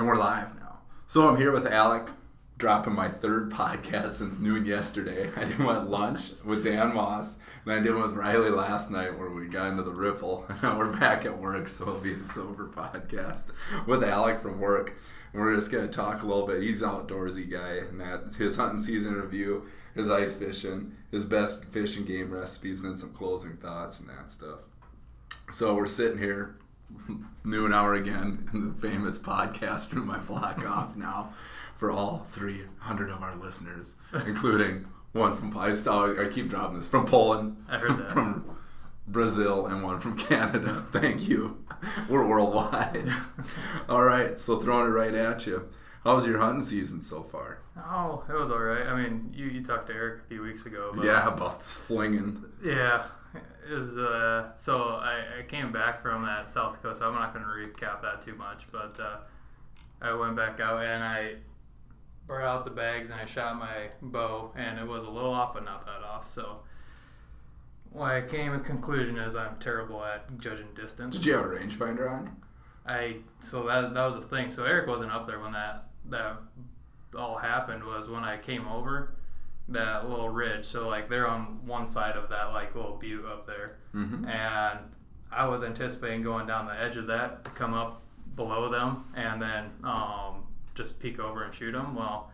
And we're live now. So I'm here with Alec, dropping my third podcast since noon yesterday. I did one at lunch with Dan Moss, and I did one with Riley last night where we got into the ripple. Now we're back at work, so it'll be a sober podcast with Alec from work. And we're just gonna talk a little bit. He's outdoorsy guy, and that his hunting season review, his ice fishing, his best fishing game recipes, and then some closing thoughts and that stuff. So we're sitting here, noon hour again, in the famous podcast room I block off now for all 300 of our listeners, including one from I, still, I keep dropping this from Poland, I heard that. from Brazil, and one from Canada. Thank you. We're worldwide. all right, so throwing it right at you. How was your hunting season so far? Oh, it was all right. I mean, you, you talked to Eric a few weeks ago. Yeah, about this flinging. Yeah. Is uh, so I, I came back from that South Coast. I'm not going to recap that too much, but uh, I went back out and I brought out the bags and I shot my bow, and it was a little off, but not that off. So what I came to conclusion is I'm terrible at judging distance. Did you have a rangefinder on? I so that that was the thing. So Eric wasn't up there when that that all happened. Was when I came over that little ridge. So like they're on one side of that like little butte up there, Mm-hmm. and I was anticipating going down the edge of that to come up below them and then um, just peek over and shoot them. Well,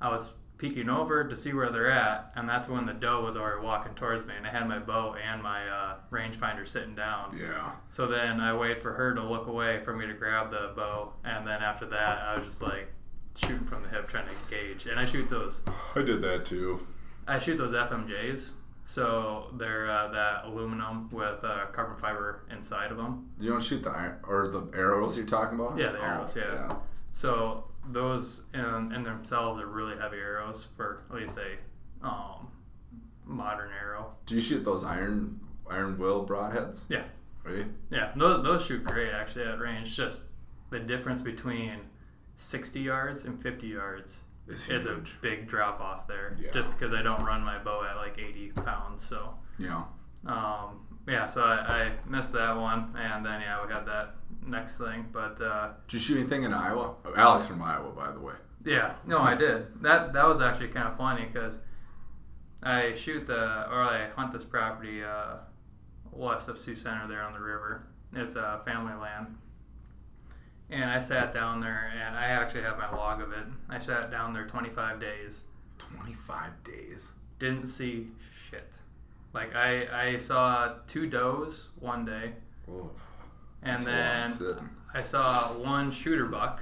I was peeking over to see where they're at, and that's when the doe was already walking towards me, and I had my bow and my uh, rangefinder sitting down. Yeah. So then I wait for her to look away for me to grab the bow, and then after that, I was just like shooting from the hip, trying to gauge. And I shoot those, I did that too. I shoot those FMJs. So they're uh, that aluminum with uh, carbon fiber inside of them. You don't shoot the iron or the arrows you're talking about? Yeah, the Oh, arrows, yeah. So those in, in themselves are really heavy arrows for at least a um, modern arrow. Do you shoot those iron iron will broadheads? Yeah. Right? Yeah, those those shoot great actually at range. Just the difference between 60 yards and 50 yards It's is a big drop off there. Yeah. Just because I don't run my bow at like 80 pounds, so Yeah. um, yeah. So I, I missed that one, and then yeah, we had that next thing. But uh, Did you shoot anything in Iowa? Oh, Alex from Iowa, by the way. yeah, no, I did. That that was actually kind of funny because I shoot the or I hunt this property uh, west of Sioux Center there on the river. It's a family land. And I sat down there, and I actually have my log of it. I sat down there 25 days, 25 days. didn't see shit. Like I, I saw two does one day, Oh, and that's then. I saw one shooter buck,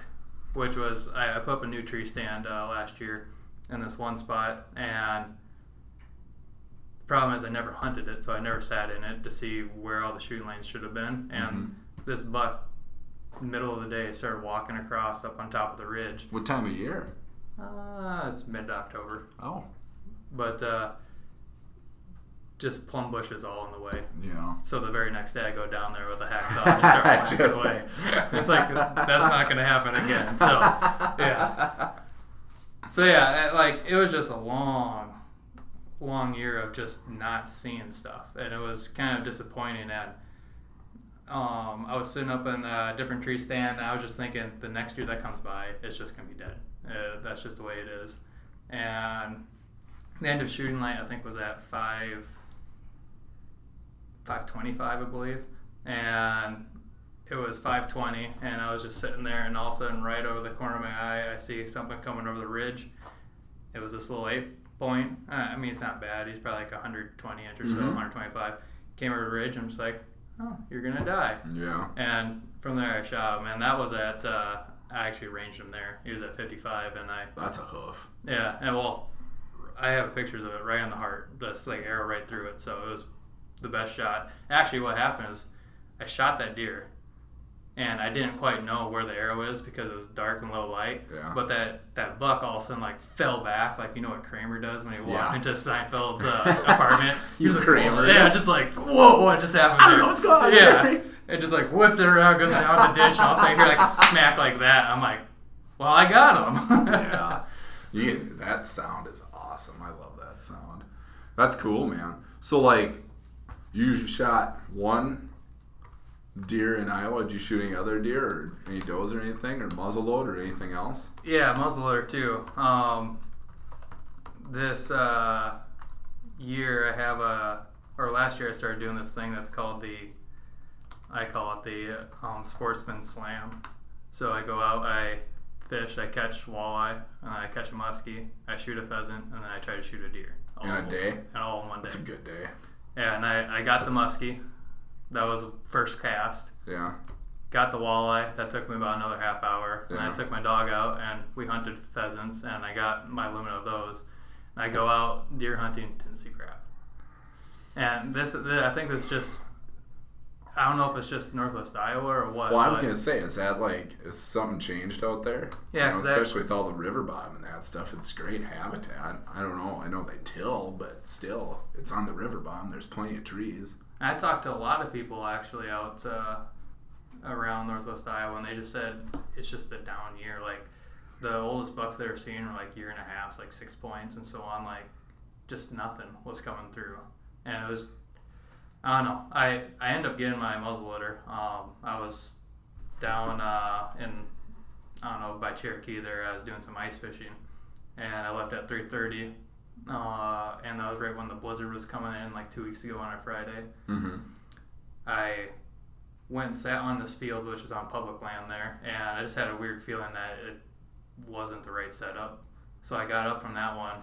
which was I, I put up a new tree stand uh, last year in this one spot, and the problem is I never hunted it, so I never sat in it to see where all the shooting lanes should have been. And Mhm. this buck, middle of the day, I started walking across up on top of the ridge. What time of year? Uh, it's mid October, Oh, but uh, just plum bushes all in the way. yeah. So the very next day, I go down there with a hacksaw and start whacking Just- away. It's like that's not going to happen again. So yeah, so yeah, it- like it was just a long, long year of just not seeing stuff, and it was kind of disappointing. And um, I was sitting up in a different tree stand, and I was just thinking, the next year that comes by, it's just going to be dead. Uh, that's just the way it is. And the end of shooting light, I think, was at five. 525 I believe and it was 520 and I was just sitting there and all of a sudden right over the corner of my eye I see something coming over the ridge it was this little eight point uh, I mean it's not bad he's probably like 120 inch or so Mhm. 125 came over the ridge I'm just like oh you're gonna die Yeah. and from there I shot him and that was at uh, I actually ranged him there he was at 55 and I That's a hoof. yeah, and well, I have pictures of it right on the heart, just like arrow right through it. So it was the best shot. Actually, what happened is I shot that deer, and I didn't quite know where the arrow is because it was dark and low light. Yeah. But that that buck all of a sudden like fell back, like you know what Kramer does when he walks Yeah. into Seinfeld's uh, apartment. He's like, Kramer. Yeah, just like whoa, what just happened I don't know what's going on, Yeah, it just like whips it around, goes down the ditch, and all of a sudden you hear like a smack like that. I'm like, well, I got him. yeah. You, that sound is awesome. I love that sound. That's cool, man. So, like, you shot one deer in Iowa? Did you shoot any other deer or any does or anything or muzzleload or anything else? Yeah, muzzleloader too. Um, this uh, year I have a, or last year I started doing this thing that's called the, I call it the um, Sportsman Slam. So I go out, I fish, I catch walleye, and I catch a muskie, I shoot a pheasant, and then I try to shoot a deer. In a day? And all in one day. That's a good day. Yeah, and I, I got the muskie. That was first cast. Yeah. Got the walleye. That took me about another half hour. And Yeah. I took my dog out and we hunted pheasants and I got my limit of those. And I go out deer hunting, didn't see crap. And this, th I think this just, I don't know if it's just Northwest Iowa or what. Well, I was gonna say, is that like is something changed out there? Yeah, You know, that- especially with all the river bottom and that stuff. It's great habitat. I don't know. I know they till, but still, it's on the river bottom. There's plenty of trees. I talked to a lot of people actually out uh, around Northwest Iowa, and they just said it's just a down year. Like the oldest bucks they were seeing were like year and a half, like six points and so on. Like just nothing was coming through, and it was I don't know. I I ended up getting my muzzleloader. Um, I was down uh, in I don't know by Cherokee there. I was doing some ice fishing, and I left at three thirty. Uh, and that was right when the blizzard was coming in, like two weeks ago on a Friday. Mm-hmm. I went and sat on this field, which is on public land there, and I just had a weird feeling that it wasn't the right setup. So I got up from that one,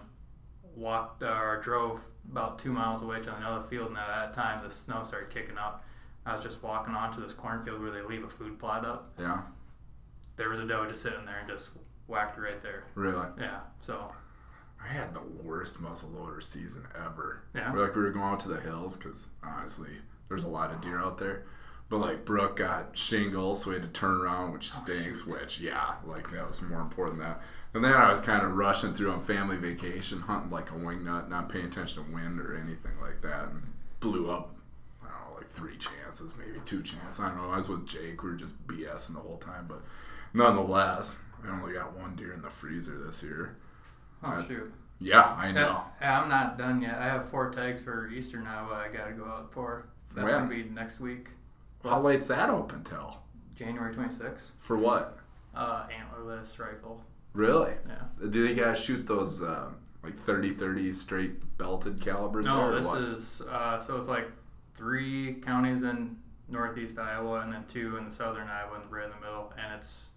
walked or drove about two miles away to another field, and at that time the snow started kicking up. I was just walking onto this cornfield where they leave a food plot up. Yeah. There was a doe just sitting there and just whacked right there. Really. Yeah. So I had the worst muzzleloader season ever. Yeah. Like we were going out to the hills because honestly, there's a lot of deer out there. But like Brooke got shingles, so we had to turn around, which oh, stinks. which yeah, like that was more important than that. And then I was kind of rushing through on family vacation, hunting like a wingnut, not paying attention to wind or anything like that, and blew up. I don't know, like three chances, maybe two chances. I don't know. I was with Jake. We were just BSing the whole time, but nonetheless, I only got one deer in the freezer this year. Oh Uh, shoot. Yeah, I know. Yeah, I'm not done yet. I have four tags for Eastern Iowa. I got to go out for. That's When? gonna be next week, How late's that open till? January 26th. For what? Uh, antlerless rifle. Really? Yeah. Do they guys shoot those uh, like 30-30 straight belted calibers? No, this what? is uh, so it's like three counties in northeast Iowa and then two in the southern Iowa and right in the middle, and it's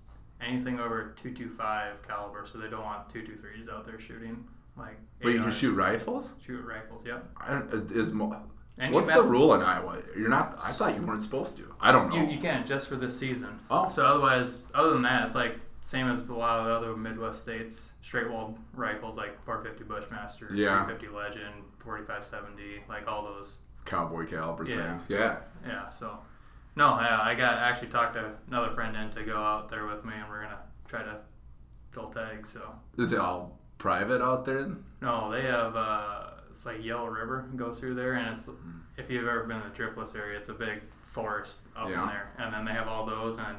anything over 225 caliber. So they don't want 223s out there shooting like. But you can shoot rifles. shoot rifles. Yep. I uh, is mo- And what's the rule in Iowa? You're not. I thought you weren't supposed to. I don't know. You, you can just for this season. Oh. So otherwise, other than that, it's like same as a lot of the other Midwest states. Straight walled rifles like 450 Bushmaster, Yeah. 350 Legend, 4570, like all those. Cowboy caliber Yeah. things. Yeah. Yeah. So no, yeah, I got I actually talked to another friend in to go out there with me, and we're gonna try to fill tags. So Is it all private out there? no, they have uh, it's like Yellow River goes through there, and it's if you've ever been in the Driftless area, it's a big forest up Yeah. in there, and then they have all those and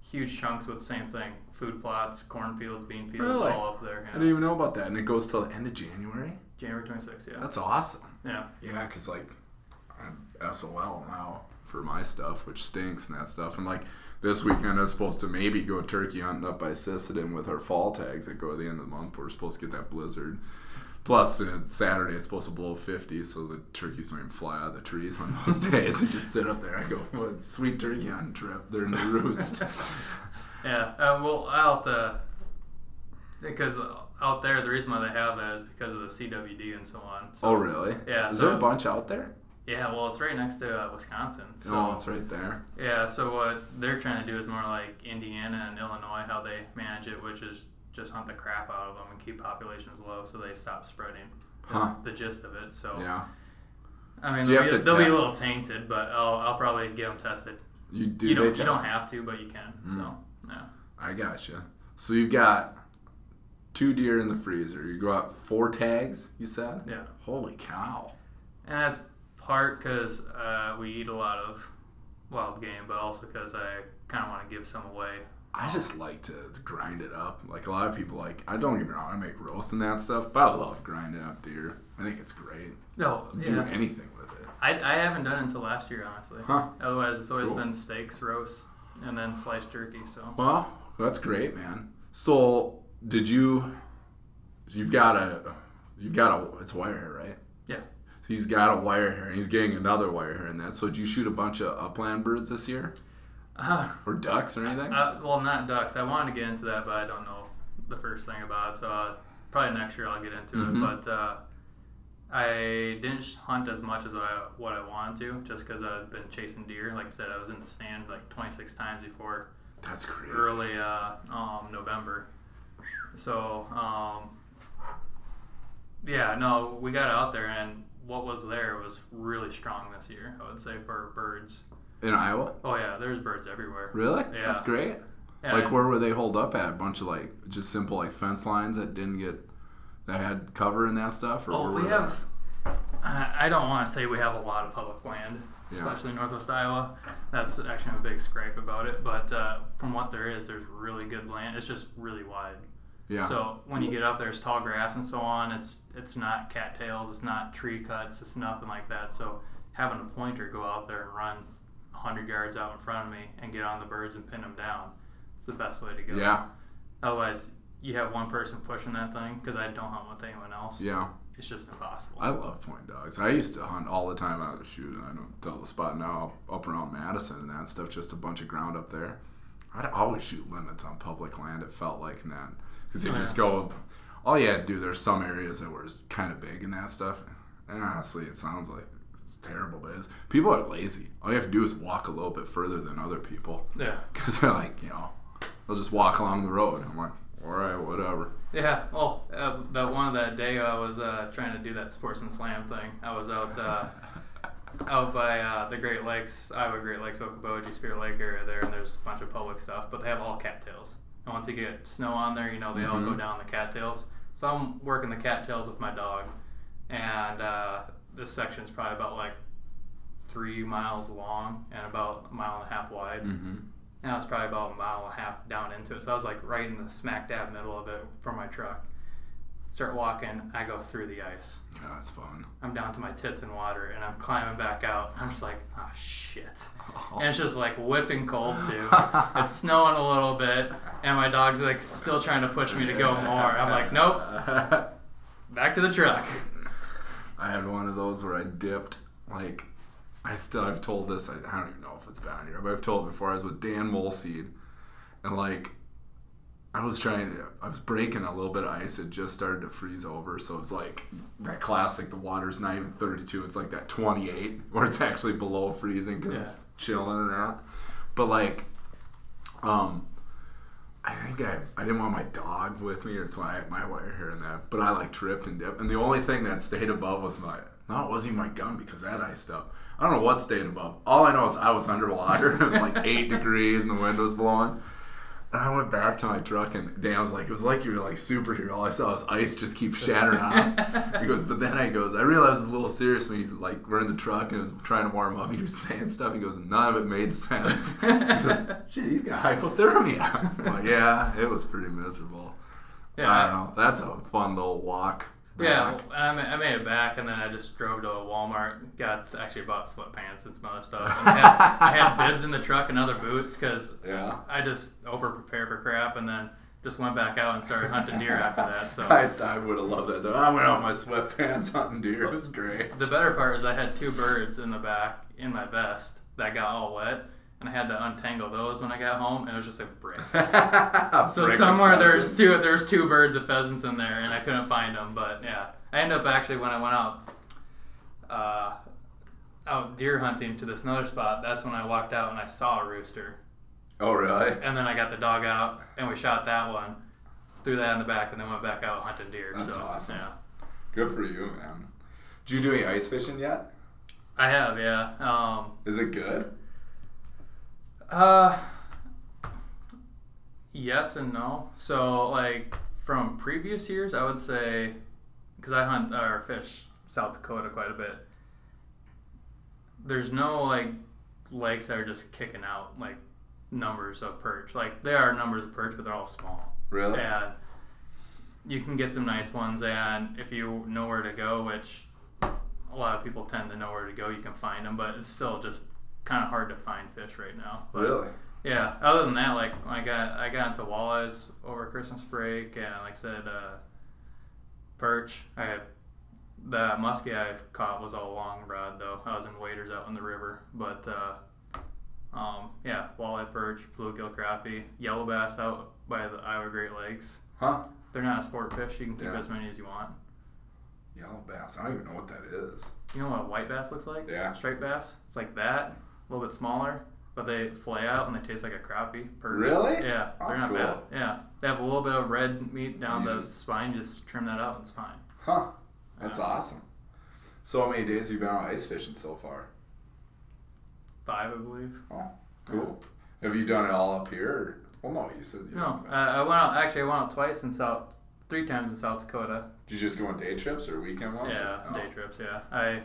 huge chunks with the same thing: food plots, cornfields, bean fields, Really? all up there. I didn't even know about that. And it goes till the end of January. January 26th, yeah, That's awesome. yeah, Yeah, because like I'm SOL now for my stuff, which stinks and that stuff. And like this weekend, I was supposed to maybe go turkey hunting up by Sisseton with our fall tags that go at the end of the month. We're supposed to get that blizzard. Plus, uh, Saturday it's supposed to blow 50, so the turkeys don't even fly out of the trees on those days. They just sit up there. I go, what sweet turkey hunting trip. They're in the roost. yeah. Uh, well, out the because out there, the reason why they have that is because of the CWD and so on. So, oh, really? Yeah, Is so- there a bunch out there? Yeah, well, it's right next to uh, Wisconsin. So oh, it's right there. Yeah, so what they're trying to do is more like Indiana and Illinois, how they manage it, which is just hunt the crap out of them and keep populations low so they stop spreading. That's Huh. the gist of it. So, Yeah. I mean, Do they'll, be, they'll be a little tainted, but I'll, I'll probably get them tested. You do. You don't, you don't have to, but you can. Mm. So, yeah. I gotcha. So you've got two deer in the freezer. You got four tags. You said. Yeah. Holy cow! And that's part because uh, we eat a lot of wild game, but also because I kind of want to give some away. I just like to grind it up. Like a lot of people, like I don't me wrong, I make roast and that stuff, but I love grinding up deer. I think it's great. No, Do yeah. anything with it. I, I haven't done it until last year, honestly. Huh. Otherwise, it's always Cool. been steaks, roasts, and then sliced jerky. So Well, that's great, man. So, did you? You've got a, you've got a. It's wire hair, right? He's got a wire hair. and He's getting another wire hair in that. So, did you shoot a bunch of upland birds this year, uh, or ducks, or anything? uh, well, not ducks. I wanted to get into that, but I don't know the first thing about it. So uh, probably next year I'll get into Mhm. it. But uh, I didn't hunt as much as I what I wanted to, just because I've been chasing deer. Like I said, I was in the stand like 26 times before that's crazy. early uh, um, November. So, um, yeah, no, we got out there, and what was there was really strong this year. I would say for birds. In Iowa, Oh yeah, there's birds everywhere. really? Yeah. That's great. Yeah, like, and- where were they holed up at? A bunch of like just simple like fence lines that didn't get that had cover and that stuff. Or Oh, we have. I I don't want to say we have a lot of public land, especially in Northwest Iowa. That's actually a big scrape about it. But uh, from what there is, there's really good land. It's just really wide. Yeah. So when you get up there, it's tall grass and so on. It's it's not cattails, it's not tree cuts, it's nothing like that. So having a pointer go out there and run 100 yards out in front of me and get on the birds and pin them down, it's the best way to go. yeah. Otherwise, you have one person pushing that thing because I don't hunt with anyone else. Yeah. It's just impossible. I love point dogs. I used to hunt all the time out of the shoot, and I don't tell the spot now up around Madison and that stuff. Just a bunch of ground up there. I'd always shoot limits on public land. It felt like and that because they Oh, just yeah. go. All you had to do. There's some areas that were kind of big and that stuff. And honestly, it sounds like it's terrible, but it is. People are lazy. All you have to do is walk a little bit further than other people yeah. because they're like, you know, they'll just walk along the road. I'm like, all right, whatever. Yeah. Well, uh, that one of that day I was uh, trying to do that sportsman slam thing. I was out uh, out by uh, the Great Lakes, Iowa Great Lakes, Okoboji, Spirit Lake area there, and there's a bunch of public stuff, but they have all cattails. And once you get snow on there, you know they all go Mhm. down the cattails. So I'm working the cattails with my dog, and uh, this section's probably about like three miles long and about a mile and a half wide. Mm-hmm. And I was probably about a mile and a half down into it. So I was like right in the smack dab middle of it from my truck. Start walking, I go through the ice. Oh, yeah, it's fun. I'm down to my tits in water and I'm climbing back out. I'm just like, oh shit. And it's just like whipping cold too. It's snowing a little bit, and my dog's like still trying to push me to go more. I'm like, nope, back to the truck. I had one of those where I dipped. Like, I still, I've told this, I, I don't even know if it's been on here, but I've told it before. I was with Dan Molseed, and like, I was trying to, I was breaking a little bit of ice. It just started to freeze over. So it was like that classic, the water's not even 32, it's like that 28, where it's actually below freezing because it's chilling and that. But like, um, I think I, I didn't want my dog with me, that's why I had my wire here and that. But I like tripped and dipped, and the only thing that stayed above was my no, it wasn't even my gun because that iced up. I don't know what stayed above. All I know is I was underwater. it was like eight degrees and the wind was blowing. And I went back to my truck and Dan was like, it was like you were like superhero. All I saw was ice just keep shattering off. He goes, but then I goes, I realized it was a little serious when you like we're in the truck and it was trying to warm up. He was saying stuff. He goes, none of it made sense. he goes, shit, he's got hypothermia. Like, yeah, it was pretty miserable. Yeah. I don't know. That's a fun little walk. Yeah. I ma- I made it back, and then I just drove to a Walmart. Got actually bought sweatpants and some other stuff. And I, had, I had bibs in the truck and other boots because Yeah. I just over prepared for crap, and then just went back out and started hunting deer after that. So I, I would have loved that. Though. I went out in my sweatpants hunting deer. It was great. the better part is I had two birds in the back in my vest that got all wet, and I had to untangle those when I got home, and it was just a brick. So Frick somewhere there's two there's two birds of pheasants in there, and I couldn't find them. But yeah, I ended up actually when I went out uh, out deer hunting to this another spot. That's when I walked out and I saw a rooster, Oh really? and then I got the dog out and we shot that one, threw that in the back, and then went back out hunting deer. That's so, awesome. Yeah, Good for you, man. Did you do any ice fishing yet? I have. Yeah. Um, Is it good? Uh, yes and no. So, like from previous years, I would say, because I hunt or fish South Dakota quite a bit. There's no like lakes that are just kicking out like numbers of perch. Like there are numbers of perch, but they're all small. Really? And you can get some nice ones, and if you know where to go, which a lot of people tend to know where to go. You can find them, but it's still just kind of hard to find fish right now. But Really? yeah. Other than that, like I got I got into walleyes over Christmas break, and like I said, uh, perch. I had the muskie I caught was all long rod though. I was in waders out in the river, but uh, um, yeah, walleye, perch, bluegill, crappie, yellow bass out by the Iowa Great Lakes. Huh? They're not a sport fish. You can keep Yeah. as many as you want. Yellow bass. I don't even know what that is. You know what a white bass looks like? Yeah. Striped bass. It's like that, a little bit smaller, but they flay out and they taste like a crappie. perch. Really? Yeah, they're That's not cool. bad. Yeah, they have a little bit of red meat down You the just- spine. Just trim that out and it's fine. Huh? That's Yeah. awesome. So how many days have you been out ice fishing so far? Five, I believe. Oh, cool. Have you done it all up here? Or? Well, no, you said you No, uh, I went out. Actually, I went out twice in South, three times in South Dakota. Did you just go on day trips or weekend ones? Yeah, or- day trips. Yeah, I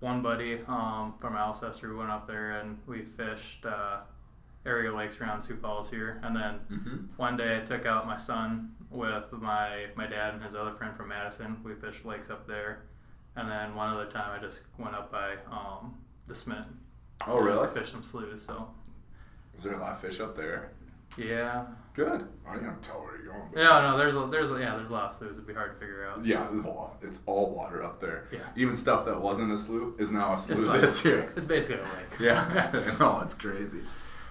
one buddy um, from Alcester went up there and we fished uh, area lakes around Sioux Falls here, and then Mm-hmm. one day I took out my son with my my dad and his other friend from Madison. We fished lakes up there, and then one other time I just went up by um, the Smith. Oh, really? Fished some sloughs. So Is there a lot of fish up there? Yeah, Good. I don't tell where you're going. no, no. There's a, there's a, yeah, there's a lot of sloughs. It'd be hard to figure out. Yeah, it's all water up there. Yeah. Even stuff that wasn't a slough is now a slough like- this year. It's basically a lake. Yeah, no, it's crazy.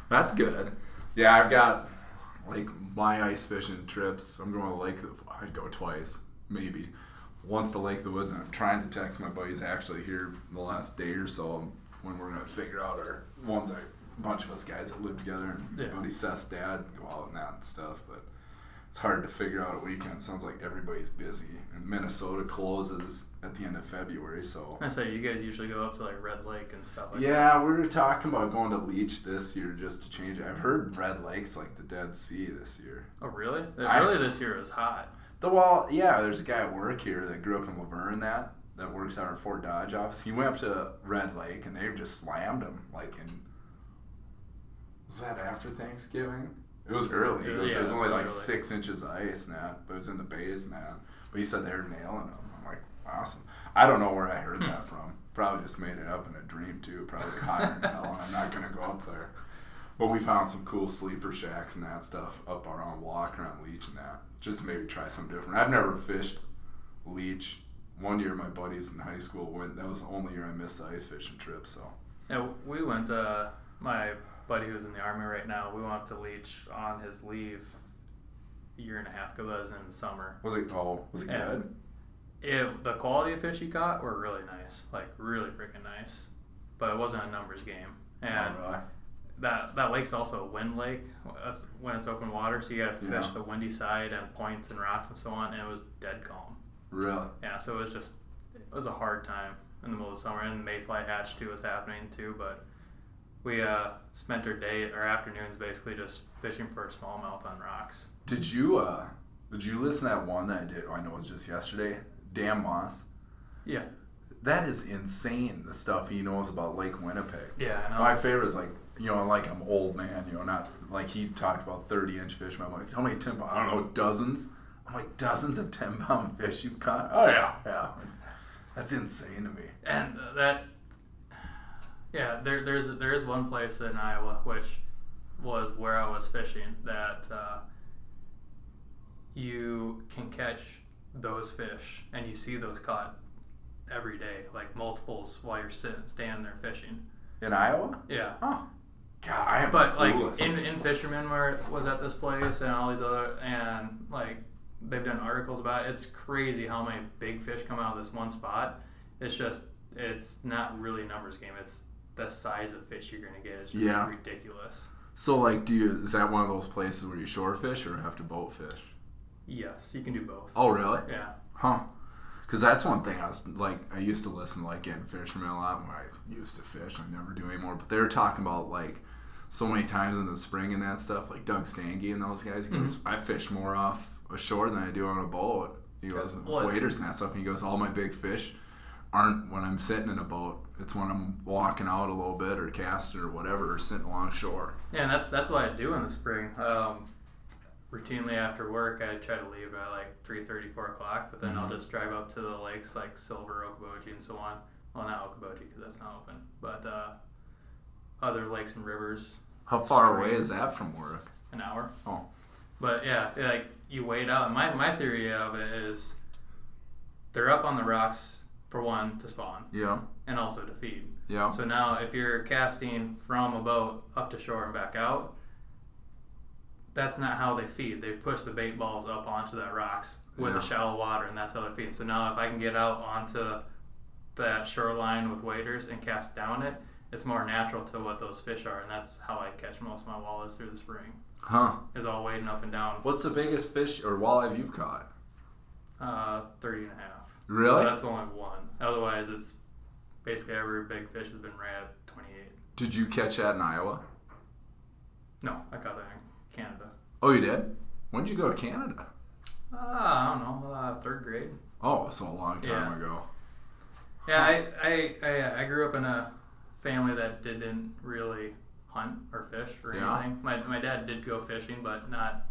That's good. Yeah, I've got like my ice fishing trips. I'm going to Lake. I'd go twice, maybe once to Lake the Woods. And I'm trying to text my buddies actually here the last day or so when we're gonna figure out our ones. A bunch of us guys that live together and Yeah. buddy Seth's dad go out and that and stuff, but. It's hard to figure out a weekend. Sounds like everybody's busy, and Minnesota closes at the end of February, so I say you guys usually go up to like Red Lake and stuff like that. yeah, we were talking about going to Leech this year just to change it. I've heard Red Lake's like the Dead Sea this year. Oh really? I- Earlier this year it was hot. The well, yeah, there's a guy at work here that grew up in Luverne that that works at our Fort Dodge office. He went up to Red Lake and they just slammed him like in. Was that after Thanksgiving? It was early. It was, Yeah, There's only like early. six inches of ice now, but it was in the bays now. But he said they were nailing them. I'm like, awesome. I don't know where I heard that from. Probably just made it up in a dream too. Probably higher than hell, and I'm not gonna go up there. But we found some cool sleeper shacks and that stuff up around Walker on Leech and that. Just maybe try something different. I've never fished Leech. One year my buddies in high school went. That was the only year I missed the ice fishing trip. So Yeah, we went. Uh, my buddy who's in the army right now. We went up to Leech on his leave a year and a half ago. That was in the summer. was it? Oh, was it good? It, the quality of fish he caught were really nice, like really freaking nice. But it wasn't a numbers game, and Oh, really? that that lake's also a wind lake. That's when it's open water, so you got to fish Yeah. the windy side and points and rocks and so on. And it was dead calm. Really? Yeah, so it was just it was a hard time in the middle of summer, and Mayfly hatch too was happening too. But we uh, spent our day, our afternoons basically just fishing for smallmouth on rocks. Did you uh? Did you listen to that one that I did? I know it was just yesterday. Dan Moss. Yeah, That is insane. The stuff he knows about Lake Winnipeg. yeah, I know. My favorite is like, you know, like I'm old man, you know, not like he talked about 30 inch fish. I'm like, how many 10 pound? I don't know, dozens. I'm like, dozens of 10 pound fish you've caught? Oh, yeah, yeah. That's insane to me. and uh, that yeah there, there's there is one place in iowa which was where i was fishing that uh, you can catch those fish and you see those caught every day like multiples while you're sitting standing there fishing. In Iowa? yeah. Oh, God, I am but like in, In-Fisherman where was at this place and all these other and like they've done articles about it. It's crazy how many big fish come out of this one spot. It's just it's not really a numbers game. It's the size of fish you're gonna get is just Yeah. ridiculous so, like, do you, is that one of those places where you shore fish or have to boat fish? yes you can do both Oh, really? yeah Huh. Because that's one thing I was like, I used to listen to like getting fishermen a lot when I used to fish. I never do anymore. But they were talking about like so many times in the spring and that stuff, like Doug Stange and those guys. He goes, mm-hmm. I fish more off ashore than I do on a boat. He goes, Well, waders and that stuff. And he goes, all my big fish aren't when I'm sitting in a boat. It's when I'm walking out a little bit or casting or whatever or sitting along shore. Yeah, and that, that's what I do in the spring. Um, routinely after work, I try to leave at like 3.30, 4 o'clock, but then I'll Mhm. just drive up to the lakes like Silver, Okoboji, and so on. Well, not Okoboji because that's not open, but uh, other lakes and rivers, How far away is that from work? an hour. Oh. But yeah, like you wait out. My my theory of it is they're up on the rocks for one to spawn Yeah. and also to feed. Yeah. So now if you're casting from a boat up to shore and back out, that's not how they feed. They push the bait balls up onto that rocks with Yeah. the shallow water, and that's how they feed. So now if I can get out onto that shoreline with waders and cast down it, it's more natural to what those fish are, and that's how I catch most of my walleyes through the spring. Huh. Is all wading up and down, What's the biggest fish or walleye you've caught? uh, 30 and a half. Really? That's only one. Otherwise, it's basically every big fish has been rad 28. Did you catch that in Iowa? No, I caught that in Canada. Oh, you did? When did you go to Canada? Uh, I don't know, uh, third grade. Oh, so a long time Yeah. ago. Yeah, I, I, I, I grew up in a family that didn't really hunt or fish or Yeah. anything. My, my dad did go fishing, but not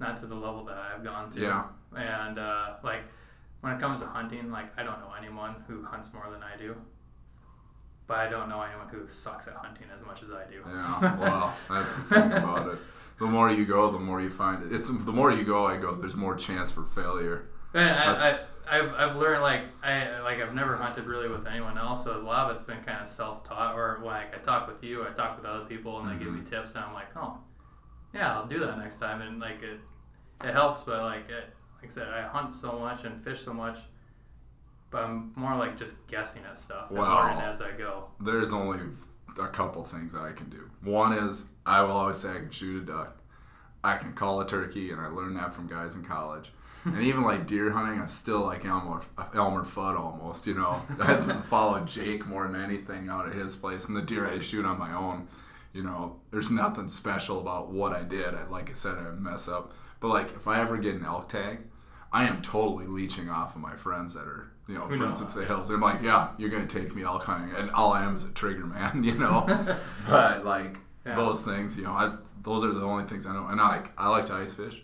not to the level that I've gone to. Yeah. And uh, like when it comes to hunting, like I don't know anyone who hunts more than I do. But I don't know anyone who sucks at hunting as much as I do. Yeah. Well, that's the thing about it. The more you go, the more you find it. It's the more you go, I go. There's more chance for failure. And I, I, I've I've learned like I like I've never hunted really with anyone else, so a lot of it's been kind of self-taught. Or like I talk with you, I talk with other people, and they give me Mhm. tips, and I'm like, oh, yeah, I'll do that next time, and like it, it helps. But like it, like I said, I hunt so much and fish so much, but I'm more like just guessing at stuff and Wow. learning as I go. There's only a couple things I can do. One is I will always say I can shoot a duck. I can call a turkey, and I learned that from guys in college. and even like deer hunting, I'm still like Elmer, Elmer Fudd almost. You know, I follow Jake more than anything out at his place, and the deer I shoot on my own. You know, there's nothing special about what I did. I, like I said, I mess up. But like, if I ever get an elk tag, I am totally leeching off of my friends that are, you know, Who for instance, the hills. I'm like, yeah, you're gonna take me all kind of, and all I am is a trigger man, you know. but like Yeah. those things, you know, I, those are the only things I know. And I like, I like to ice fish.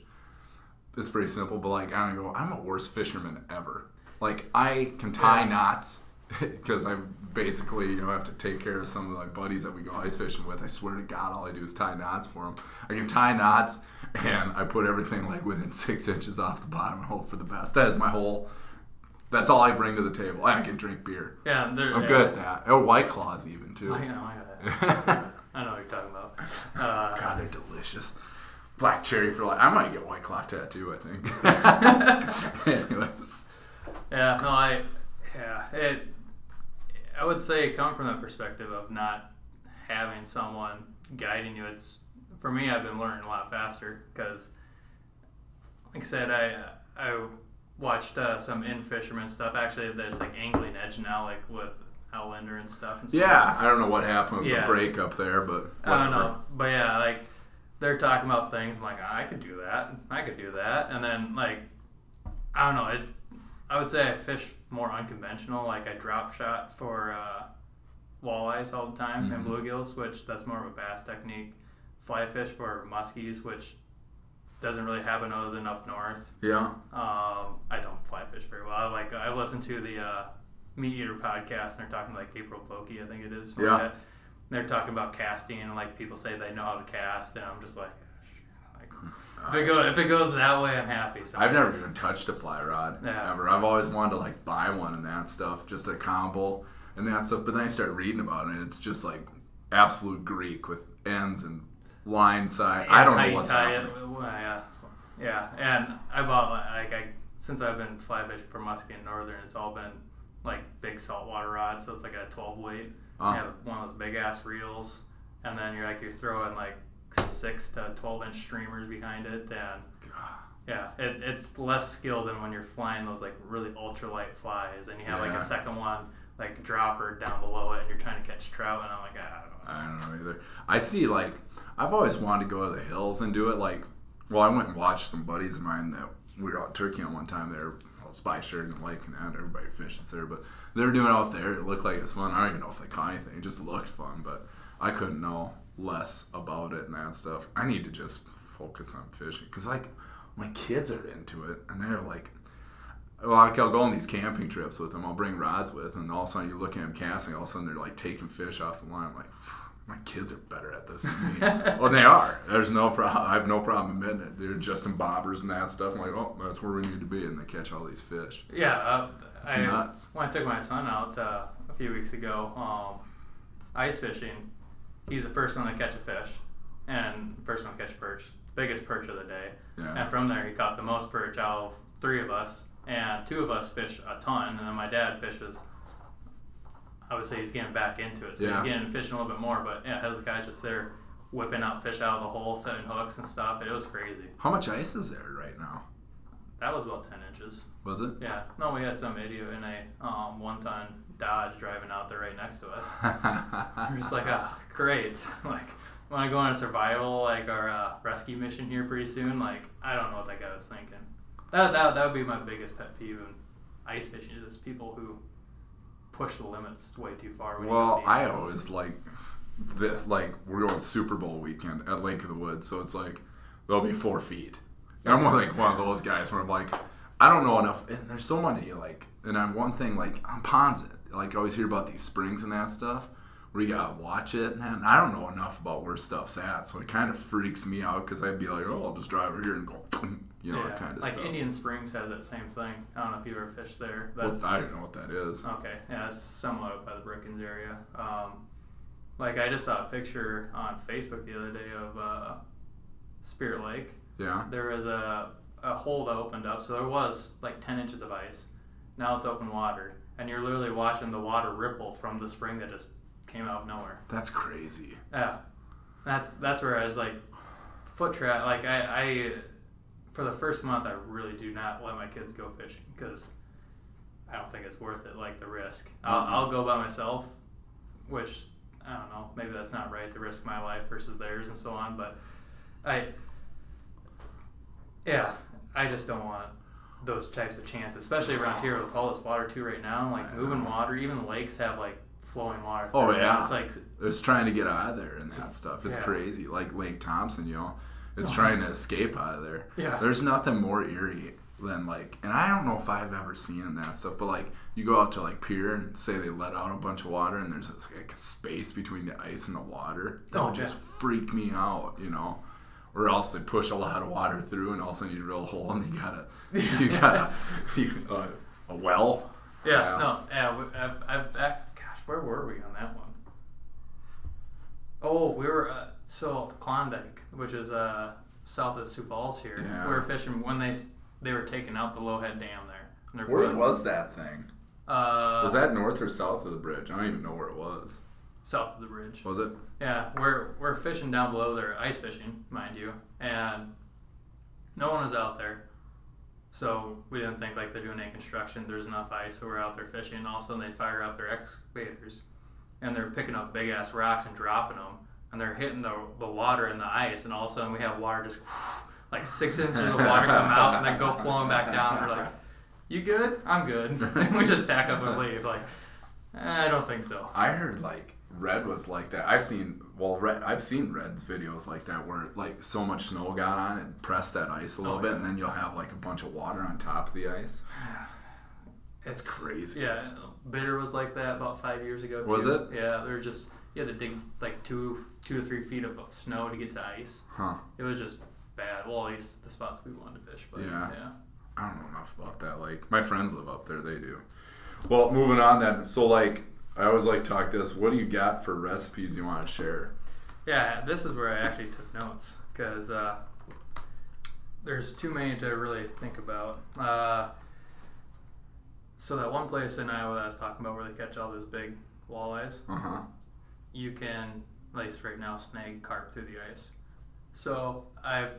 It's pretty simple, but like I don't go. I'm a worst fisherman ever. Like I can tie Yeah. knots because I basically you know have to take care of some of my buddies that we go ice fishing with. I swear to God, all I do is tie knots for them. I can tie knots, and I put everything like within six inches off the bottom and hope for the best. That is my whole. That's all I bring to the table. I can drink beer. Yeah, they're, I'm yeah. good at that. Oh, white claws even too. I know, I know. I know what you're talking about. Uh, God, they're delicious. Black cherry for life. I might get white claw tattoo. I think. Anyways, Yeah, no, I, yeah, it. I would say come from that perspective of not having someone guiding you. It's for me. I've been learning a lot faster because, like I said, I I watched uh, some In-Fisherman stuff. Actually, there's like Angling Edge now, like with Al Lindner and stuff. And stuff. yeah, I don't know what happened with Yeah. the breakup there, but I don't know, but yeah, like they're talking about things. I'm like, I could do that. I could do that, and then like, I don't know. It. I would say I fish more unconventional. Like I drop shot for uh, walleyes all the time and Mhm. bluegills, which that's more of a bass technique. Fly fish for muskies, which doesn't really happen other than up north. Yeah. Um, I don't fly fish very well. I like I listened to the uh, Meat Eater podcast, and they're talking like April Vokey, I think it is. Yeah. like. They're talking about casting, and like people say they know how to cast, and I'm just like if it goes if it goes that way, I'm happy. So I've never even touched a fly rod Yeah. ever. I've always wanted to like buy one and that stuff, just a combo and that stuff. But then I start reading about it, and it's just like absolute Greek with ends and line side. I don't know what's happening. It, well, yeah, yeah. And I bought like I since I've been fly fishing for muskie and northern, it's all been like big saltwater rods. So it's like a 12 weight. Oh. You have one of those big ass reels, and then you're like you're throwing like six to 12 inch streamers behind it, and yeah, it, it's less skill than when you're flying those like really ultralight flies, and you have like a second one like dropper down below it, and you're trying to catch trout, and I'm like, ah, I don't know. I don't know either. I see like I've always wanted to go to the hills and do it. Like, well, I went and watched some buddies of mine that we were out turkey on one time. They were well, spy shirt and lake and. Everybody fishes there, but they were doing it out there. It looked like it's fun. I don't even know if they caught anything. It just looked fun, but I couldn't know less about it and that stuff. I need to just focus on fishing because like my kids are into it and they're like. Well, like I'll go on these camping trips with them. I'll bring rods with, and all of a sudden you look at them casting. All of a sudden they're like taking fish off the line. I'm like, my kids are better at this than me. well, they are. There's no problem. I have no problem admitting it. They're just in bobbers and that stuff. I'm like, oh, that's where we need to be, and they catch all these fish. Yeah, uh, It's I, nuts. when I took my son out uh, a few weeks ago, um, ice fishing, he's the first one to catch a fish, and first one to catch a perch, biggest perch of the day. Yeah. And from there, he caught the most perch out of three of us, and two of us fish a ton, and then my dad fishes. I would say he's getting back into it, so Yeah. he's getting fishing a little bit more. But yeah, his guys just there whipping out fish out of the hole, setting hooks and stuff. It was crazy. How much ice is there right now? That was about ten inches. Was it? Yeah, no, we had some idiot in a um, one-ton Dodge driving out there right next to us. We're just like, ah, great. Like, when I go on a survival, like our uh, rescue mission here pretty soon, like, I don't know what that guy was thinking. That that that would be my biggest pet peeve in ice fishing is people who push the limits way too far. Well, I always like this. Like we're going Super Bowl weekend at Lake of the Woods, so it's like there'll be four feet. And I'm more like one of those guys where I'm like, I don't know enough. And there's so many like, and I'm one thing like I'm ponds. Like I always hear about these springs and that stuff. Where you gotta watch it, and I don't know enough about where stuff's at, so it kind of freaks me out because I'd be like, "Oh, I'll just drive over here and go," you know, yeah, kind of like stuff. Indian Springs has that same thing. I don't know if you ever fished there. Well, That's I don't know what that is. Okay, yeah, it's somewhat up by the Brookings area. Um, like I just saw a picture on Facebook the other day of uh, Spirit Lake. Yeah. There was a, a hole that opened up, so there was like 10 inches of ice. Now it's open water, and you're literally watching the water ripple from the spring that just came out of nowhere. That's crazy. Yeah, that's that's where I was like, foot trap. Like I, I, for the first month, I really do not let my kids go fishing because I don't think it's worth it. Like the risk. I'll, Mhm. I'll go by myself, which I don't know. Maybe that's not right to risk my life versus theirs and so on. But I, yeah, I just don't want those types of chances, especially around here with all this water too right now. Like moving water, even the lakes have like flowing water. Oh, yeah. it's like It's trying to get out of there and that stuff. It's Yeah. crazy. Like Lake Thompson, you know, it's Oh, trying to escape out of there. Yeah. There's nothing more eerie than like, and I don't know if I've ever seen that stuff, but like you go out to like pier and say they let out a bunch of water and there's like a space between the ice and the water. That Oh, would just freak me out, you know. Or else they push a lot of water through and all of a sudden you drill a hole and you gotta, you gotta, you, uh, a well. Yeah, Wow. no, yeah, I've, I've, I, gosh, where were we on that one? Oh, we were uh, so Klondike, which is uh, south of Sioux Falls here. Yeah. We were fishing when they they were taking out the Lowhead Dam there. Where putting- was that thing? Uh, Was that north or south of the bridge? I don't even know where it was. South of the bridge? Was it? Yeah, we're we're fishing down below there, ice fishing, mind you, and no one was out there. So we didn't think like they're doing any construction. There's enough ice, so we're out there fishing. And all of a sudden, they fire up their excavators, and they're picking up big ass rocks and dropping them, and they're hitting the the water and the ice, and all of a sudden we have water just like six inches of water come out and then go flowing back down. We're like, "You good? I'm good." and we just pack up and leave. Like, eh, I don't think so. I heard like Red was like that. I've seen well, Red, I've seen Red's videos like that where like so much snow got on it and pressed that ice a little Oh, bit, yeah. and then you'll have like a bunch of water on top of the ice. It's crazy. Yeah, Bitter was like that about five years ago. Was too. it? Yeah, they were just you had to dig like two two to three feet of snow to get to ice. Huh? It was just bad. Well, at least the spots we wanted to fish. But Yeah. yeah. I don't know enough about that. Like my friends live up there, they do. Well, moving on then. So like I always like talk this. What do you got for recipes you want to share? Yeah, this is where I actually took notes because uh, there's too many to really think about. Uh, so that one place in Iowa that I was talking about where they catch all those big walleyes, Uh huh. you can, at least right now, snag carp through the ice. So I've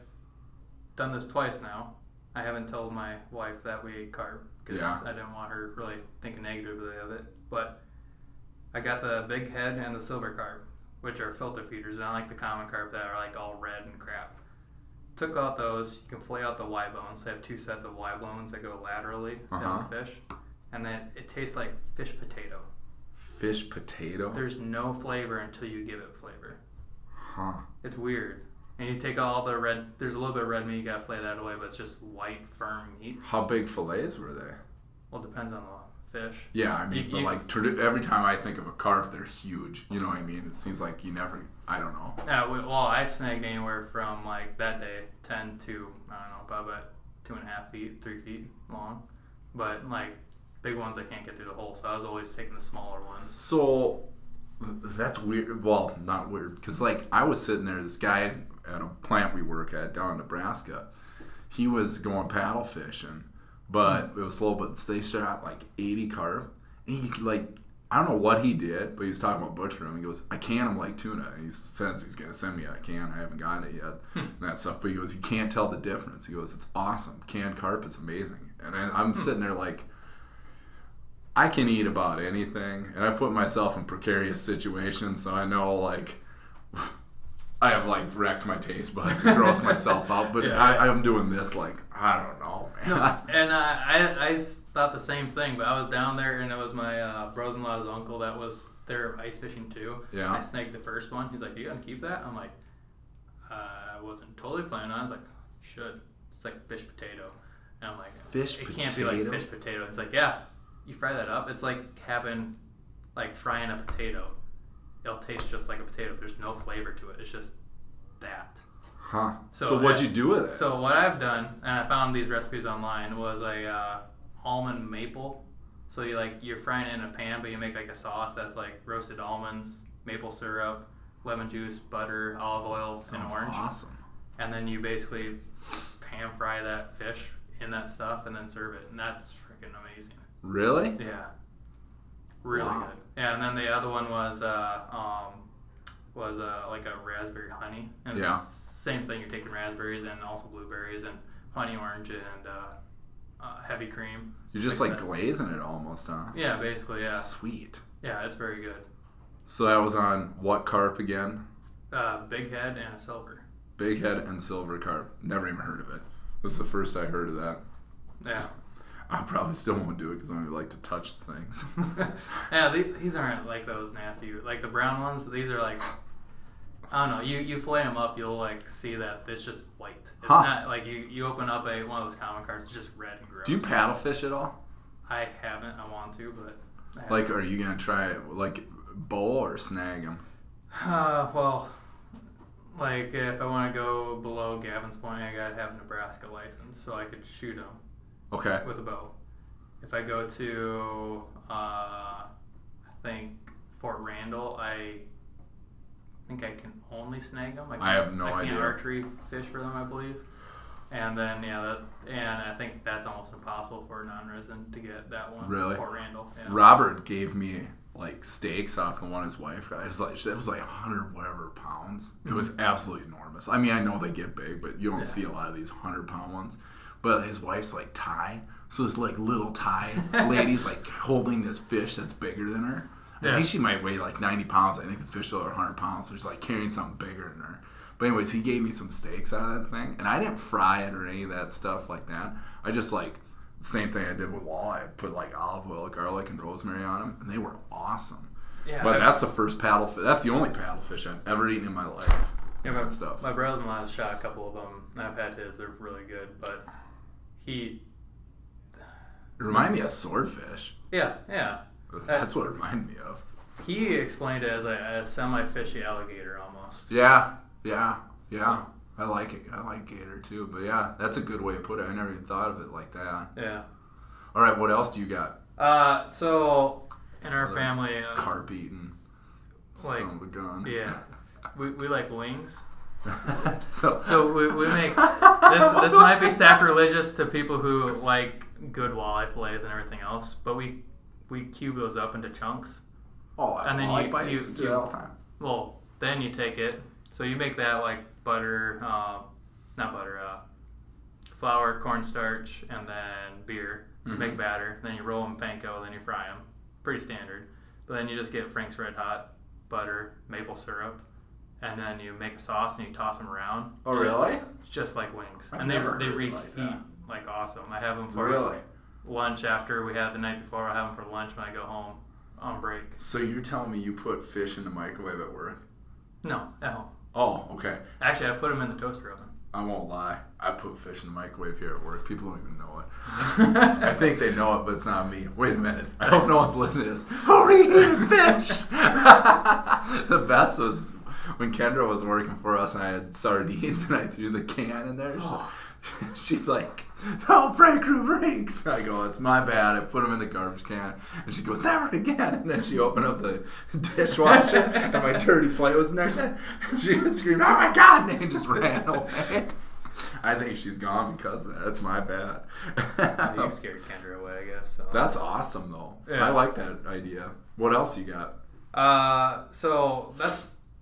done this twice now. I haven't told my wife that we ate carp because Yeah. I didn't want her really thinking negatively of it. But I got the big head and the silver carp, which are filter feeders, and I like the common carp that are like all red and crap. Took out those. You can flay out the Y bones. They have two sets of Y bones that go laterally Uh-huh. down the fish, and then it tastes like fish potato. Fish potato. There's no flavor until you give it flavor. Huh. It's weird. And you take all the red. There's a little bit of red meat. You gotta flay that away, but it's just white, firm meat. How big fillets were they? Well, it depends on the fish. Yeah, I mean, You- but you- like tradi- every time I think of a carp, they're huge. You know what I mean? It seems like you never. I don't know. Yeah, we, well, I snagged anywhere from like that day, ten to I don't know, about about two and a half feet, three feet long. But like big ones, I can't get through the hole, so I was always taking the smaller ones. So that's weird. Well, not weird, because like I was sitting there, this guy at a plant we work at down in Nebraska, he was going paddle fishing, but it was slow. But they shot like 80 carp, and he like I don't know what he did, but he was talking about butchering them. He goes, "I can him like tuna." And he says he's gonna send me a can. I haven't gotten it yet, hmm. and that stuff. But he goes, "You can't tell the difference." He goes, "It's awesome. Canned carp is amazing." And I, I'm hmm. sitting there like. I can eat about anything, and I've put myself in precarious situations, so I know like I have like wrecked my taste buds and grossed myself out. But Yeah. I, I'm doing this like I don't know, man. and I, I thought the same thing, but I was down there and it was my uh, brother-in-law's uncle that was there ice fishing too. Yeah. I snagged the first one. He's like, "You gonna keep that?" I'm like, uh, "I wasn't totally planning on." it." I was like, "Should." It's like fish potato, and I'm like, Fish It can't be like fish potato." It's like, "Yeah, you fry that up. It's like having like frying a potato. It'll taste just like a potato. There's no flavor to it. It's just that." Huh? So, So, what'd uh, you do with it? So what I've done, and I found these recipes online, was a uh, almond maple. So you like you're frying it in a pan, but you make like a sauce that's like roasted almonds, maple syrup, lemon juice, butter, olive oil, Sounds and orange. awesome. And then you basically pan fry that fish in that stuff, and then serve it, and that's freaking amazing. Really? Yeah, really Wow. good. Yeah, and then the other one was uh, um, was uh, like a raspberry honey. And Yeah. Same thing. You're taking raspberries and also blueberries and honey orange and uh, uh, heavy cream. You're just Like like glazing it almost, huh? Yeah, basically. Yeah. Sweet. Yeah, it's very good. So that was on what carp again? Uh, big head and silver. Big head and silver carp. Never even heard of it. This is the first I heard of that. Yeah. I probably still won't do it because I only like to touch things. yeah, the- these aren't like those nasty. Like the brown ones, these are like. I don't know. You you fillet them up, you'll like see that it's just white. It's Huh. not like you, you open up a one of those common cards, it's just red and gross. do you paddle fish at all? I haven't. I want to, but I. Like, are you gonna try it like bowl or snag them? Uh, well, like if I want to go below Gavins Point, I gotta have a Nebraska license so I could shoot them Okay. with a bow. If I go to, uh, I think Fort Randall, I think I can only snag them. I, I have no I can't idea. archery fish for them, I believe. And then yeah, that and I think that's almost impossible for a non-resident to get that one. Really? Fort Randall. Yeah. Robert gave me like steaks off the one his wife got. It was like it was like hundred whatever pounds. It mm-hmm. was absolutely enormous. I mean, I know they get big, but you don't Yeah. see a lot of these hundred pound ones. But his wife's like Thai, so this like little Thai lady's like holding this fish that's bigger than her. I think she might weigh like ninety pounds. I think the fish are hundred pounds, so she's like carrying something bigger than her. But anyways, he gave me some steaks out of that thing, and I didn't fry it or any of that stuff like that. I just like same thing I did with walleye. I put like olive oil, garlic, and rosemary on them, and they were awesome. Yeah, But that's the first paddle. That's the only paddle fish I've ever eaten in my life. Yeah, that my, stuff. My brother-in-law has shot a couple of them. and I've had his; they're really good. But he, It reminded me of swordfish. yeah, yeah, That's what it reminded me of. he explained it as a, a semi-fishy alligator almost. Yeah, yeah, yeah. I like it. I like gator too. But yeah, that's a good way to put it. I never even thought of it like that. Yeah. All right, what else do you got? Uh, so in our family, uh, Carp eating. Like, son of a gun. yeah, we, we like wings. so, So we, we make this. This might be sacrilegious to people who like good walleye fillets and everything else, but we we cube those up into chunks. Oh, and then you- bites, you- do that all the time. Well, then you take it. So you make that like butter, uh, not butter, uh, flour, cornstarch, and then beer. You Mhm. make batter. Then you roll them panko. Then you fry them. Pretty standard. But then you just get Frank's Red Hot, butter, maple syrup, and then you make a sauce and you toss them around. Oh, really? Just like wings, I've and they they reheat like like, awesome. I have them for Really? Lunch after we had the night before. I have them for lunch when I go home on break. So you're telling me you put fish in the microwave at work? No, at home. Oh, okay. Actually, I put them in the toaster oven. I won't lie. I put fish in the microwave here at work. People don't even know it. I think they know it, but it's not me. Wait a minute. I hope no one's listening to this. Who eating fish? the best was when Kendra was working for us and I had sardines and I threw the can in there. She's like, no, break room breaks. I go, it's my bad. I put them in the garbage can. And she goes, never again. And then she opened up the dishwasher and my dirty plate was in there. She screamed, oh my God. And just ran away. I think she's gone because of that. That's my bad. you scared Kendra away, I guess. So. That's awesome, though. Yeah. I like that idea. What else you got? Uh, so that's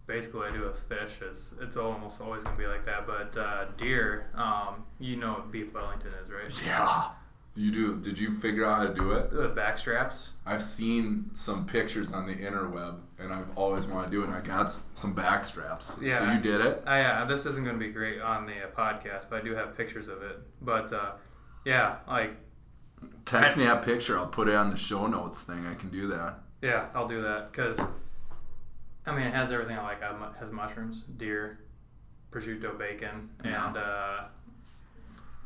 basically I do with fish. Is it's almost always gonna be like that. But uh, deer, um, you know what beef Wellington is, right? Yeah. You do. Did you figure out how to do it? The back straps. I've seen some pictures on the interweb, and I've always wanted to do it. And I got some back straps. So Yeah. you did it. I, uh, this isn't going to be great on the uh, podcast, but I do have pictures of it. But uh, yeah, like Text me that picture. I'll put it on the show notes thing. I can do that. yeah, I'll do that because I mean it has everything I like. It has mushrooms, deer, prosciutto, bacon, Yeah. and uh,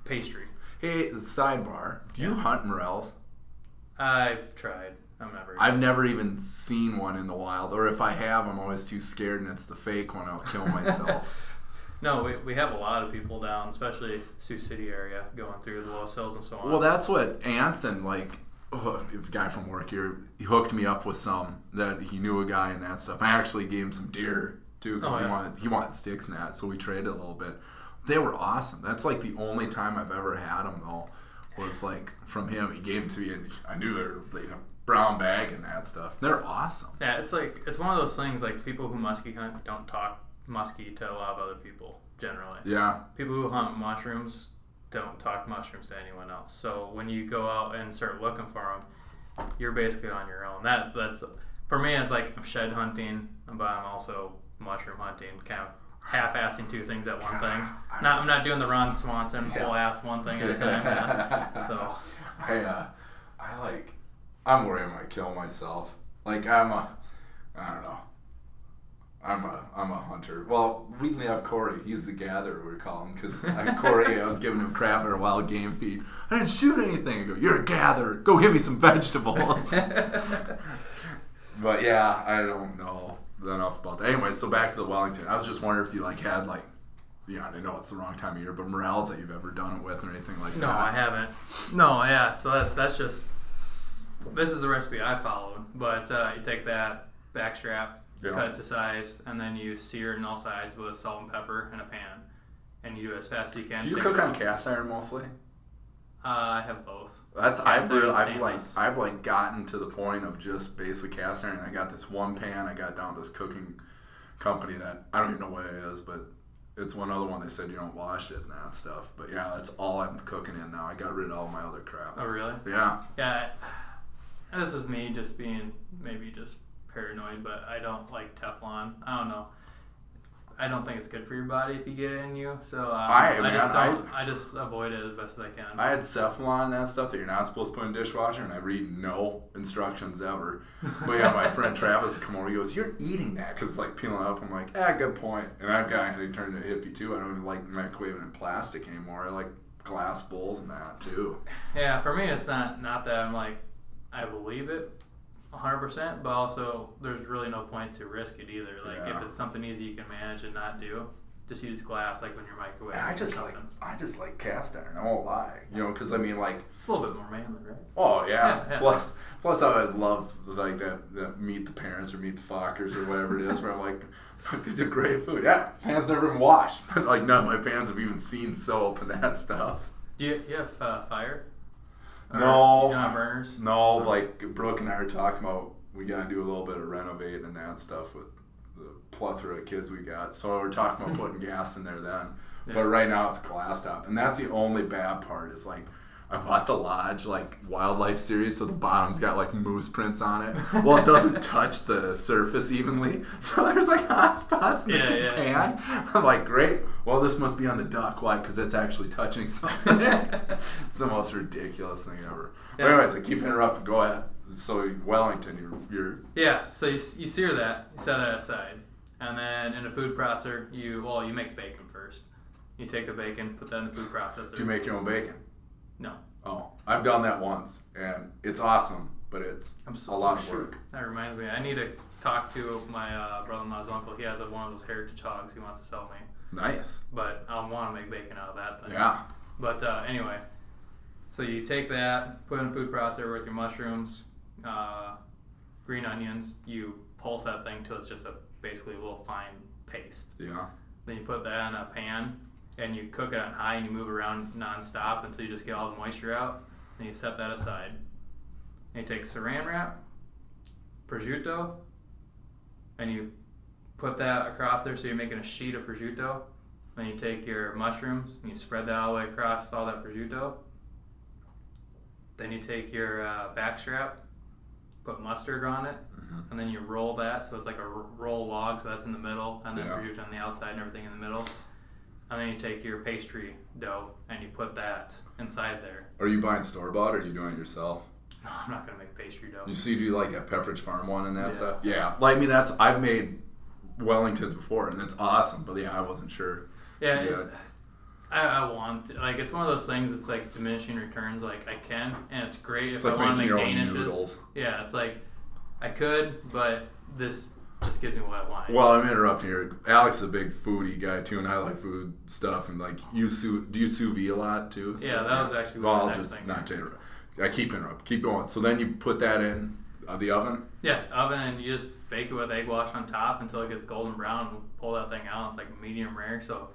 pastry. Hey, sidebar. Do you hunt morels? I've tried. I'm never. I've never even seen one in the wild, or if I have, I'm always too scared, and it's the fake one. I'll kill myself. no, we, we have a lot of people down, especially Sioux City area, going through the Loess Hills and so on. well, that's what Anson like. A guy from work here, he hooked me up with some that he knew a guy and that stuff. I actually gave him some deer too because Oh, he yeah. wanted he wanted sticks and that, so we traded a little bit. They were awesome. That's like the only time I've ever had them though. Was like from him. He gave them to me, and I knew they were a brown bag and that stuff. They're awesome. Yeah, it's like it's one of those things like people who muskie hunt don't talk muskie to a lot of other people generally. Yeah, People who hunt mushrooms don't talk mushrooms to anyone else. So when you go out and start looking for them, you're basically on your own. That that's for me. It's like I'm shed hunting, but I'm also mushroom hunting, kind of half-assing two things at one thing. Not I'm not doing the Ron Swanson Yeah. full ass one thing at a time. Yeah. So I uh, I like I'm worried I might kill myself. Like I'm a I don't know. I'm a I'm a hunter. Well, we have Corey. He's the gatherer. We call him because Corey. I was giving him crap at a wild game feed. I didn't shoot anything. I go, you're a gatherer. Go get me some vegetables. but yeah, I don't know enough about that. Anyway, so back to the Wellington. I was just wondering if you like had like, yeah, I know it's the wrong time of year, but morels that you've ever done it with or anything like No, that. No, I haven't. No, yeah. So that, that's just this is the recipe I followed. But uh, you take that backstrap, Yeah. cut it to size, and then you sear it on all sides with salt and pepper in a pan, and you do it as fast as you can. Do you cook on cast iron mostly? Uh, I have both. That's Cast I've really, I've like. I've like gotten to the point of just basically cast iron. I got this one pan. I got down this cooking company that I don't even know what it is, but it's one other one. They said you don't wash it and that stuff. But yeah, that's all I'm cooking in now. I got rid of all my other crap. Oh, really? Yeah, Yeah. This is me just being maybe just paranoid, but I don't like Teflon. I don't know. I don't think it's good for your body if you get it in you. So uh, I- I just I- don't. I, just avoid it as best as I can. I had Teflon and that stuff that you're not supposed to put in dishwasher, and I read no instructions ever. But yeah, my friend Travis come over. He goes, "You're eating that because it's like peeling up." I'm like, "Ah, good point." And I've got he turned into a hippie too. I don't even like microwaving in plastic anymore. I like glass bowls and that too. Yeah, for me, it's not not that I'm like I believe it 100%, but also there's really no point to risk it either. Like Yeah. if it's something easy you can manage and not do, just use glass like when you're microwaving. I just like. I just like cast iron. I won't lie, you know, because I mean like It's a little bit more manly, right? oh yeah. Yeah, yeah. Plus plus I always love like that, that meet the parents or meet the Fockers or whatever it is where I'm like. These are great food. Yeah, pans never been washed. But like none of my pans have even seen soap and that stuff. Do you, do you have uh, fire? No. You burners? No, like Brooke and I are talking about we gotta do a little bit of renovating and that stuff with the plethora of kids we got. So we're talking about putting gas in there then. Yeah. But right now it's glass top. And that's the only bad part is like I bought the Lodge like wildlife series, so the bottom's got like moose prints on it. Well, it doesn't touch the surface evenly, so there's like hot spots in Yeah, the yeah. pan. I'm like, great. Well, this must be on the duck. Why? Because it's actually touching something. it's the most ridiculous thing ever. But anyways, I keep interrupting. Go ahead. So Wellington, you're, you're Yeah, so you, you sear that, you set that aside, and then in a food processor, you well, you make bacon first. You take the bacon, put that in the food processor. Do you make your own bacon? No. Oh, I've done that once, and it's awesome, but it's I'm a lot of work. That reminds me, I need to talk to my uh, brother-in-law's uncle. He has a, one of those heritage hogs he wants to sell me, Nice. but I want to make bacon out of that thing. Yeah. But uh, anyway, so you take that, put it in a food processor with your mushrooms, uh, green onions. You pulse that thing till it's just a basically a little fine paste. Yeah. Then you put that in a pan and you cook it on high and you move around nonstop until you just get all the moisture out. And you set that aside. And you take saran wrap, prosciutto, and you put that across there so you're making a sheet of prosciutto. Then you take your mushrooms and you spread that all the way across all that prosciutto. Then you take your uh, backstrap, put mustard on it, Mhm. and then you roll that so it's like a r- roll log, so that's in the middle, and then Yeah. prosciutto on the outside and everything in the middle. And then you take your pastry dough and you put that inside there. Are you buying store bought or are you doing it yourself? No, I'm not gonna make pastry dough. You see, do you like that Pepperidge Farm one and that Yeah. stuff? Yeah. Like, I mean, that's I've made Wellingtons before, and it's awesome. But yeah, I wasn't sure. Yeah, it- I, I want to, like it's one of those things. It's like diminishing returns. Like I can, and it's great It's if like I want to make danishes. Yeah, it's like I could, but this just gives me what I want. Well, I'm interrupting here. Alex is a big foodie guy too, and I like food stuff. And like, you sous, do you sous vide a lot too? So, Yeah, that was actually Well, the I'll next just thing. not to interrupt. I keep interrupt. Keep going. So then you put that in uh, the oven. yeah, oven, and you just bake it with egg wash on top until it gets golden brown. And pull that thing out. It's like medium rare, so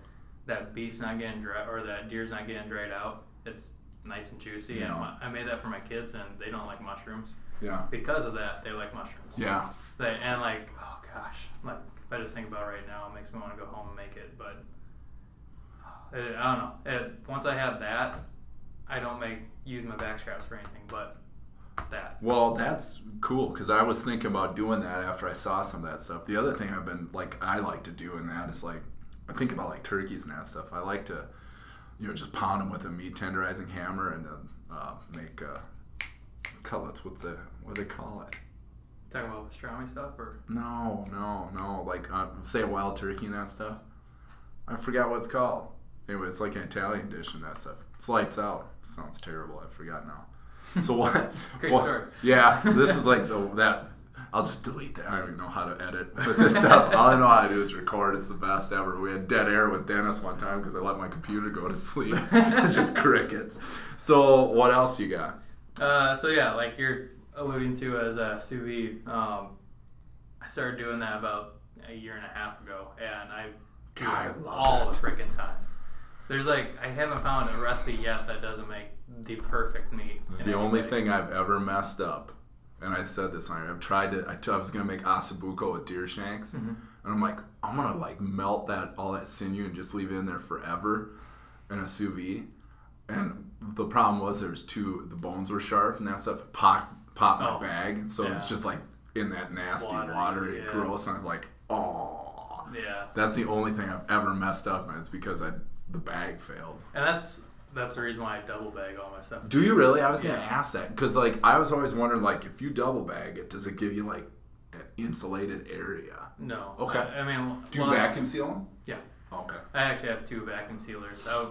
that beef's not getting dry, or that deer's not getting dried out. It's nice and juicy. And Yeah. my, I made that for my kids, and they don't like mushrooms. Yeah. Because of that, they like mushrooms. Yeah. They, and like, oh gosh, like if I just think about it right now, it makes me want to go home and make it. But it, I don't know. It, once I have that, I don't make use my back straps for anything but that. Well, that's cool because I was thinking about doing that after I saw some of that stuff. The other thing I've been like, I like to do in that is like, I think about like turkeys and that stuff. I like to, you know, just pound them with a meat tenderizing hammer and then uh, make uh, cutlets with the what do they call it? Talking about pastrami stuff, or No, no, no. Like uh, say wild turkey and that stuff. I forgot what it's called. Anyway, it's like an Italian dish and that stuff. It's lights out. sounds terrible. I forgot now. So what? Great what- story. Yeah, this is like the that. I'll just delete that. I don't even know how to edit with this stuff. All I know how to do is record. It's the best ever. We had dead air with Dennis one time because I let my computer go to sleep. it's just crickets. So what else you got? uh, so yeah, like you're alluding to as a sous vide. Um, I started doing that about a year and a half ago, and I do God, I love all it. the freaking time. There's like I haven't found a recipe yet that doesn't make the perfect meat. The only way. thing I've ever messed up, and I said this on I've tried to. I, t- I was gonna make osso buco with deer shanks, Mm-hmm. and I'm like, I'm gonna like melt that all that sinew and just leave it in there forever, in a sous vide. And the problem was there's two. The bones were sharp, and that stuff popped popped my Oh, bag, and so it's just like in that nasty, Watery, watery, yeah. gross. And I'm like, oh, Yeah, that's the only thing I've ever messed up, and it's because I the bag failed. and that's that's the reason why I double bag all my stuff. Do you really? I was gonna Yeah. ask that because like I was always wondering like if you double bag it, does it give you like an insulated area? No. Okay. I, I mean, Do you well, vacuum seal them? Yeah. Okay. I actually have two vacuum sealers. I would,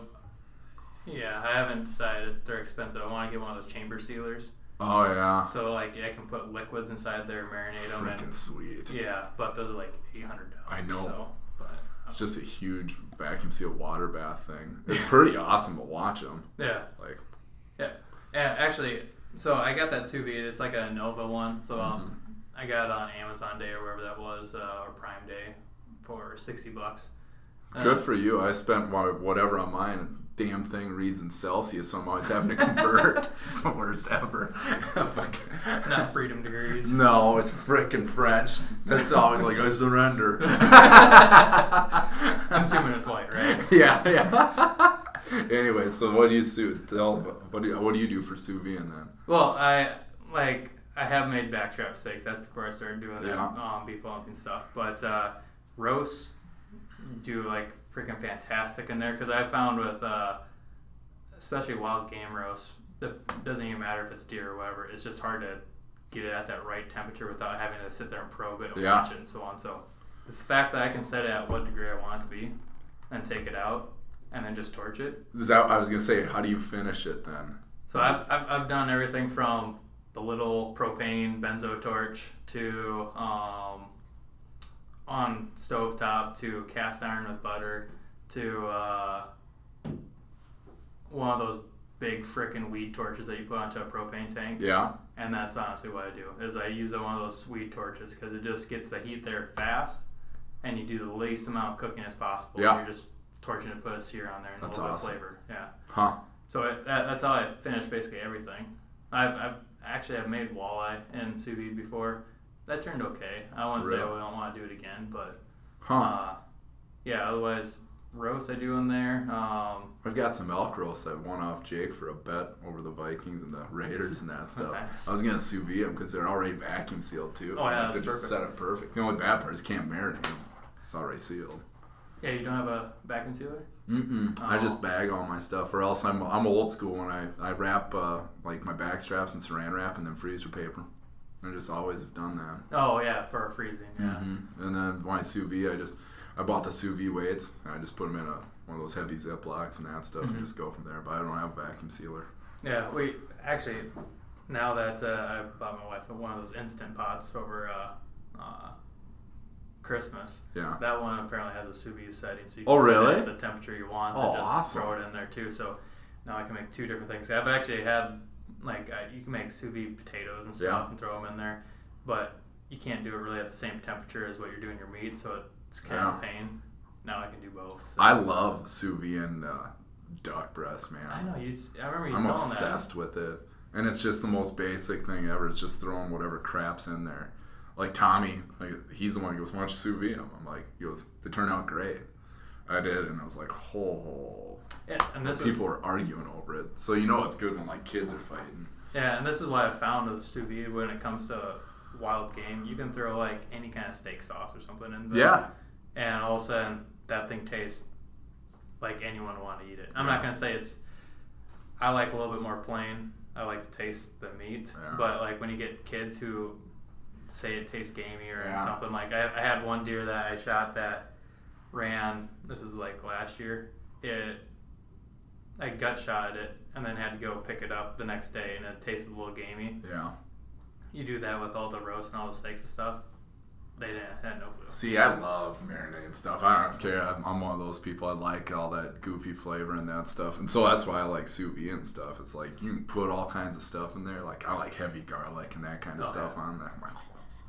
yeah, I haven't decided. They're expensive. I want to get one of those chamber sealers. Oh yeah. So like I can put liquids inside there, marinate them, Freaking and sweet. yeah. But those are like eight hundred dollars. I know. So, It's just a huge vacuum seal water bath thing. It's pretty awesome to watch them. yeah, Like yeah. Yeah, actually, so I got that sous vide. It's like Anova one. So um, Mm-hmm. I got it on Amazon Day or wherever that was, uh, or Prime Day, for sixty bucks. Uh, good for you. I spent whatever on mine. Damn thing reads in Celsius, so I'm always having to convert. it's the worst ever. Not freedom degrees. No, it's frickin' French. That's always like I surrender. I'm assuming it's white, right? yeah, yeah. anyway, so what do you sous? Tell, what do you, what do you do for sous vide then? Well, I like I have made backstrap steaks. That's before I started doing the Yeah. um, beef Wellington stuff. But uh, roasts do like freaking fantastic in there because I found with uh, especially wild game roasts, it doesn't even matter if it's deer or whatever. It's just hard to get it at that right temperature without having to sit there and probe it and Yeah. watch it and so on. So the fact that I can set it at what degree I want it to be, and take it out, and then just torch it. Is that I was gonna say? How do you finish it then? So I've, I've, I've done everything from the little propane benzo torch to um, on stovetop to cast iron with butter to uh, one of those big frickin' weed torches that you put onto a propane tank. Yeah. And that's honestly what I do is I use one of those weed torches because it just gets the heat there fast, and you do the least amount of cooking as possible. Yeah. You're just torching to put a sear on there and That's a little awesome. bit of flavor. Yeah. Huh. So it, that, that's how I finish basically everything. I've, I've actually I've made walleye in sous vide before. That turned okay. I wouldn't say I don't want to do it again, but Huh. uh, yeah. Otherwise, roast I do in there. Um, I've got some elk roast I won off Jake for a bet over the Vikings and the Raiders and that stuff. Nice. I was gonna sous vide them because they're already vacuum sealed too. Oh, yeah, Like, they that's just set up perfect. The only bad part is can't marinate. 'em. It's already sealed. yeah, you don't have a vacuum sealer. Mm-mm. I Oh. just bag all my stuff, or else I'm I'm old school and I I wrap uh, like my back straps in Saran wrap and then freezer paper. I just always have done that. Oh yeah, for freezing. Yeah. hmm And then I sous vide, I just I bought the sous vide weights. And I just put them in a one of those heavy Ziplocs and that stuff, Mhm. and just go from there. But I don't have a vacuum sealer. Yeah, we actually now that uh, I bought my wife one of those instant pots over uh, uh, Christmas. Yeah. That one apparently has a sous vide setting, so you Oh, can set it really? at the temperature you want Oh, and just awesome. throw it in there too. So now I can make two different things. I've actually had like uh, you can make sous vide potatoes and stuff Yeah. and throw them in there, but you can't do it really at the same temperature as what you're doing your meat, so it's kind of a pain. Now I can do both. So. I love sous vide and uh, duck breast, man. I know you. I remember you I'm obsessed with it. And it's just the most basic thing ever. It's just throwing whatever crap's in there. Like Tommy, like he's the one who goes, Why don't you sous vide 'em?" I'm like, he goes, They turn out great. I did, and I was like, Oh. Yeah, and this is People are arguing over it. So you know it's good when like kids are fighting. Yeah, and this is what I found with the sous vide when it comes to wild game. You can throw like any kind of steak sauce or something in there. Yeah. And all of a sudden, that thing tastes like anyone would want to eat it. I'm Yeah. not gonna say it's. I like a little bit more plain. I like to taste the meat, Yeah. but like when you get kids who say it tastes gamey or Yeah. something like I, I had one deer that I shot that ran. This is like last year. It I gut shot it and then had to go pick it up the next day, and it tasted a little gamey. Yeah. You do that with all the roast and all the steaks and stuff. They didn't had no clue. See, I love marinated stuff. I don't care. I'm, I'm one of those people. I like all that goofy flavor and that stuff, and so that's why I like sous vide and stuff. It's like you can put all kinds of stuff in there. Like I like heavy garlic and that kind of Oh, stuff yeah. on there.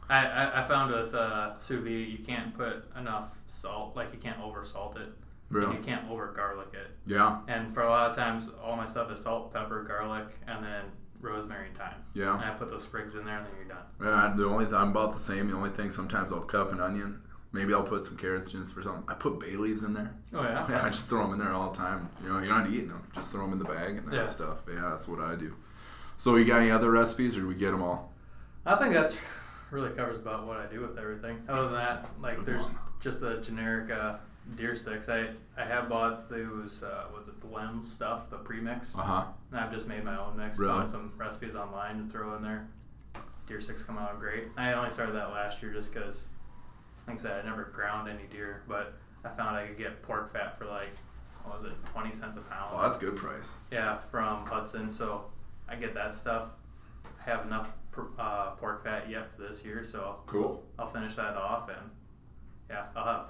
I, I, I found with uh, sous vide, you can't put enough salt. Like you can't over salt it. really? And you can't over garlic it. Yeah, And for a lot of times, all my stuff is salt, pepper, garlic, and then rosemary and thyme. And yeah. I put those sprigs in there, and then you're done. Yeah, the only th- I'm about the same. The only thing sometimes I'll cup an onion. Maybe I'll put some carrots just for something. I put bay leaves in there. Oh yeah. Yeah, I just throw them in there all the time. You know, you're not eating them. Just throw them in the bag and that Yeah. stuff. But yeah, that's what I do. So you got any other recipes, or do we get them all? I think that's really covers about what I do with everything. Other than that, like there's one. just the generic uh, deer sticks. I I have bought those uh, was it the Lem stuff, the premix, Uh huh. and I've just made my own mix. Really? Found some recipes online to throw in there. Deer sticks come out great. I only started that last year just because, like I said, I never ground any deer, but I found I could get pork fat for like what was it, twenty cents a pound. Oh, that's good price. Yeah, from Hudson. So I get that stuff. I have enough uh, pork fat yet for this year, so Cool. I'll finish that off and yeah, I'll have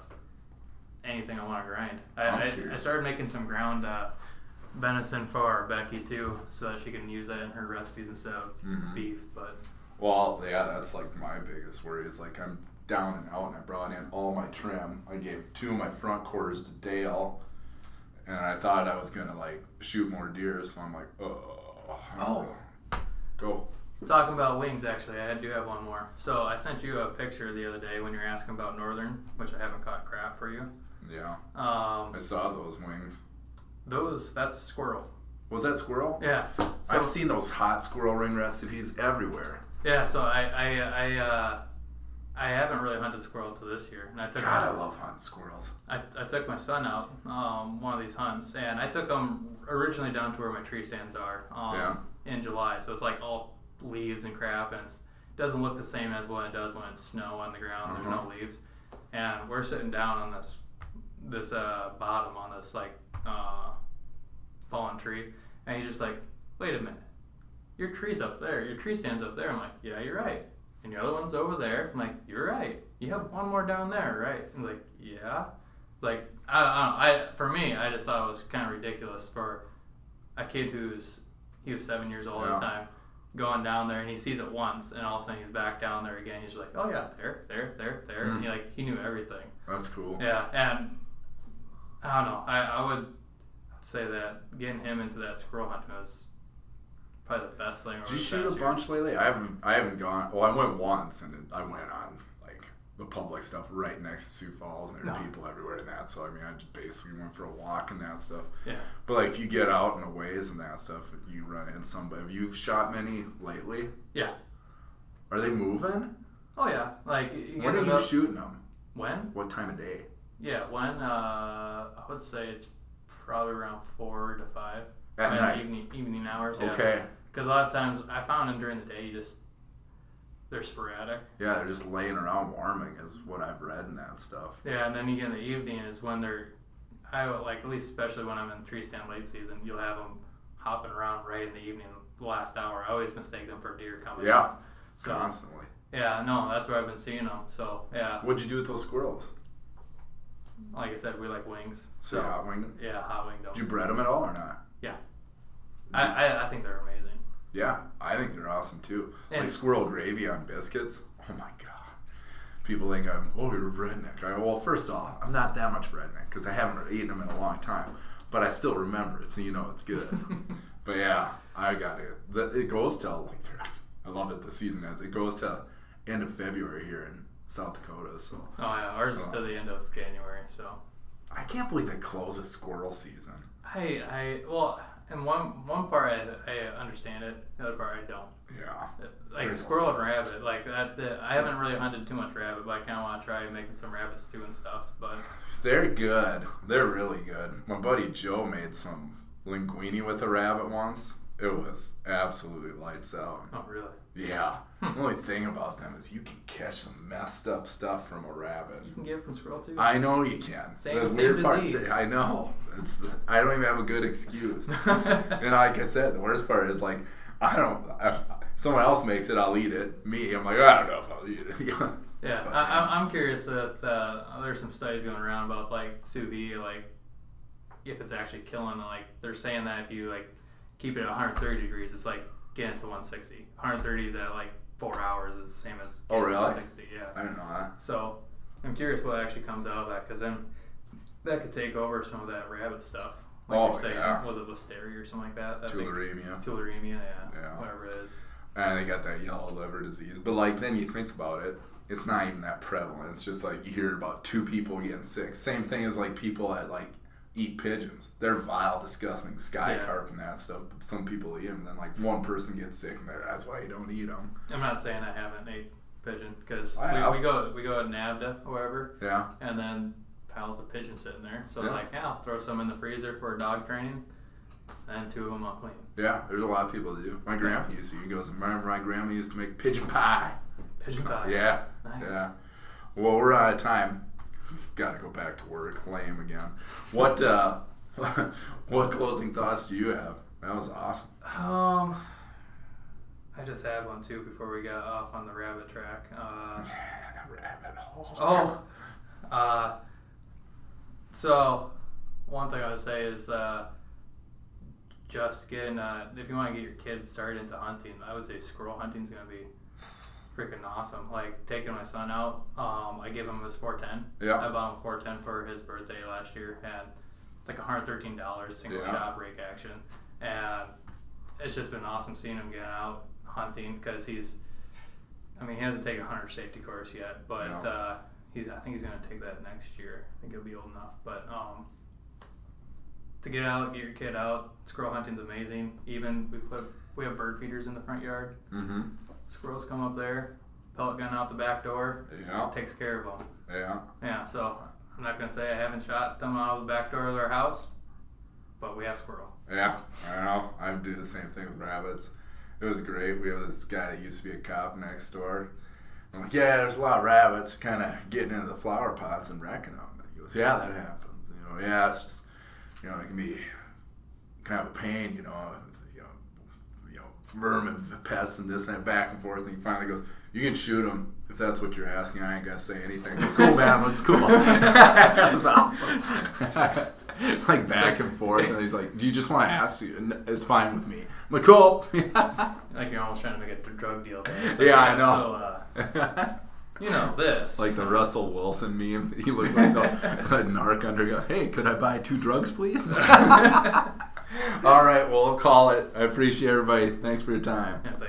anything I want to grind. I, I, I started making some ground uh, venison for Becky too, so that she can use that in her recipes instead of Mhm. beef. But Well, yeah, that's like my biggest worry is like I'm down and out, and I brought in all my trim. I gave two of my front quarters to Dale, and I thought I was gonna like shoot more deer, so I'm like, oh, Oh. go. Talking about wings, actually, I do have one more. So I sent you a picture the other day when you were asking about northern, which I haven't caught crap for you. Yeah, Um, I saw those wings. those that's squirrel. Was that squirrel? Yeah. I've seen those hot squirrel ring recipes everywhere. Yeah, so I I I, uh, I haven't really hunted squirrel to this year, and I took God, my, I love hunting squirrels. I, I took my son out um, one of these hunts, and I took him originally down to where my tree stands are um, Yeah. in July. So it's like all leaves and crap, and it's, it doesn't look the same as what it does when it's snow on the ground. There's Uh-huh. no leaves, and we're sitting down on this this uh, bottom on this like uh, fallen tree, and he's just like, "Wait a minute, your tree's up there. Your tree stands up there." I'm like, "Yeah, you're right." And your other one's over there. I'm like, "You're right. You have one more down there, right?" And like, "Yeah." Like I, I, don't know, I for me, I just thought it was kind of ridiculous for a kid who's he was seven years old at the time going down there and he sees it once and all of a sudden he's back down there again. He's like, oh yeah, there, there, there, there. Hmm. And he like he knew everything. That's cool. Yeah, and I don't know. I, I would say that getting him into that squirrel hunting was probably the best thing. Did you shoot a year. bunch lately? I haven't. I haven't gone. Well, I went once, and it, I went on the public stuff right next to Sioux Falls, and there were No. people everywhere in that. So I mean, I just basically went for a walk and that stuff. Yeah. But like, if you get out in the ways and that stuff, you run into somebody. Have you shot many lately? Yeah. Are they moving? Oh yeah. Like When are you up- shooting them? When? What time of day? Yeah, when? Uh, I would say it's probably around four to five. At night. Evening, evening hours. Yeah. Okay. Because a lot of times I found them during the day. You just they're sporadic. Yeah, they're just laying around warming, is what I've read in that stuff. Yeah, and then you get in the evening is when they're, I would like at least especially when I'm in tree stand late season, you'll have them hopping around right in the evening, the last hour. I always mistake them for deer coming. Yeah, So constantly. yeah, no, that's where I've been seeing them. So yeah, What'd you do with those squirrels? like I said, we like wings. So So hot winged them? yeah, hot winged them. Did you bread them at all or not? I, I I think they're amazing. Yeah, I think they're awesome too. And- like squirrel gravy on biscuits. Oh my god. People think I'm, oh, you're a redneck. I go, well, first off, I'm not that much redneck because I haven't eaten them in a long time. But I still remember it, so you know it's good. but yeah, I got it. The, it goes till, like, I love it, the season ends. It goes to end of February here in South Dakota. So Oh yeah, ours is to the end of January. So I can't believe they close closes squirrel season. I I well, and one one part I, I understand it, the other part I don't. Yeah. Like squirrel and rabbit, like that. that- I haven't really hunted too much rabbit, but I kind of want to try making some rabbit stew and stuff. But They're good. They're really good. My buddy Joe made some linguine with a rabbit once. It was absolutely lights out. not really. Yeah. Hmm. The only thing about them is you can catch some messed up stuff from a rabbit. You can get it from squirrel too. I know you can. Same- the same weird part, disease. I know. It's the, I don't even have a good excuse. and like I said, the worst part is like I don't. I, someone else makes it, I'll eat it. Me, I'm like I don't know if I'll eat it. yeah. yeah, But, I, I'm curious that uh, there's some studies going around about like sous vide, like if it's actually killing. Like they're saying that if you like keep it at 130 degrees, it's like getting to 160. 130 is at like four hours is the same as Oh, really? 160. Yeah. I don't know that. So I'm curious what actually comes out of that because then that could take over some of that rabbit stuff. Like Oh, you're saying, yeah. was it listeria or something like that? that big- Tularemia. Tularemia, yeah, Yeah. whatever it is. And they got that yellow liver disease. But like then you think about it, it's not even that prevalent. It's just like you hear about two people getting sick. Same thing as like people at like eat pigeons. They're vile, disgusting, sky Yeah. carp and that stuff. Some people eat them. Then like one person gets sick, and that's why you don't eat them. I'm not saying I haven't ate pigeon because we, we go we go to NAVHDA or wherever, Yeah. and then piles of pigeon sitting there. So Yeah. like, yeah, I'll throw some in the freezer for dog training, and two of them I'll clean. Yeah, there's a lot of people that do. My grandpa used to. He goes, remember my grandma used to make pigeon pie. Pigeon pie. Yeah. Nice. Yeah. Well, we're out of time. Got to go back to work. Lame again. What uh, what closing thoughts do you have? That was awesome. Um, I just had one too before we got off on the rabbit track. Uh, Rabbit hole. Oh, uh, so one thing I would say is uh, just getting uh, if you want to get your kid started into hunting, I would say squirrel hunting is gonna be freaking awesome. Like taking my son out, um, I gave him his 410. Yeah. I bought him a 410 for his birthday last year, and it's like 113 dollars single Yeah. shot break action, and it's just been awesome seeing him get out hunting because he's I mean, he hasn't taken a hunter safety course yet, but Yeah. uh, he's. I think he's going to take that next year. I think he'll be old enough. But um, to get out, get your kid out. Squirrel hunting's amazing. Even we put we have bird feeders in the front yard. Mm-hmm. Squirrels come up there, pellet gun out the back door, Yeah. takes care of them. Yeah. Yeah. So I'm not to say I haven't shot them out of the back door of their house, but we have squirrel. Yeah. I know. I do the same thing with rabbits. It was great. We have this guy that used to be a cop next door. I'm like, yeah, there's a lot of rabbits kind of getting into the flower pots and wrecking them. And he goes, yeah, that happens. You know, yeah, it's just, you know, it can be, kind of a pain, you know, you know, you know, vermin, pests, and this and that, back and forth. And he finally goes, you can shoot them if that's what you're asking. I ain't gonna say anything. cool, man. That's cool. that was awesome. like back and forth, and he's like, "Do you just want to ask you?" And it's fine with me. I'm like, "Cool." like you're almost trying to get a drug deal. There. Yeah, I know. So, uh, you know this. like the Russell Wilson meme. He looks like the, the narc under. Hey, could I buy two drugs, please? All right, well, we'll call it. I appreciate everybody. Thanks for your time. Yeah,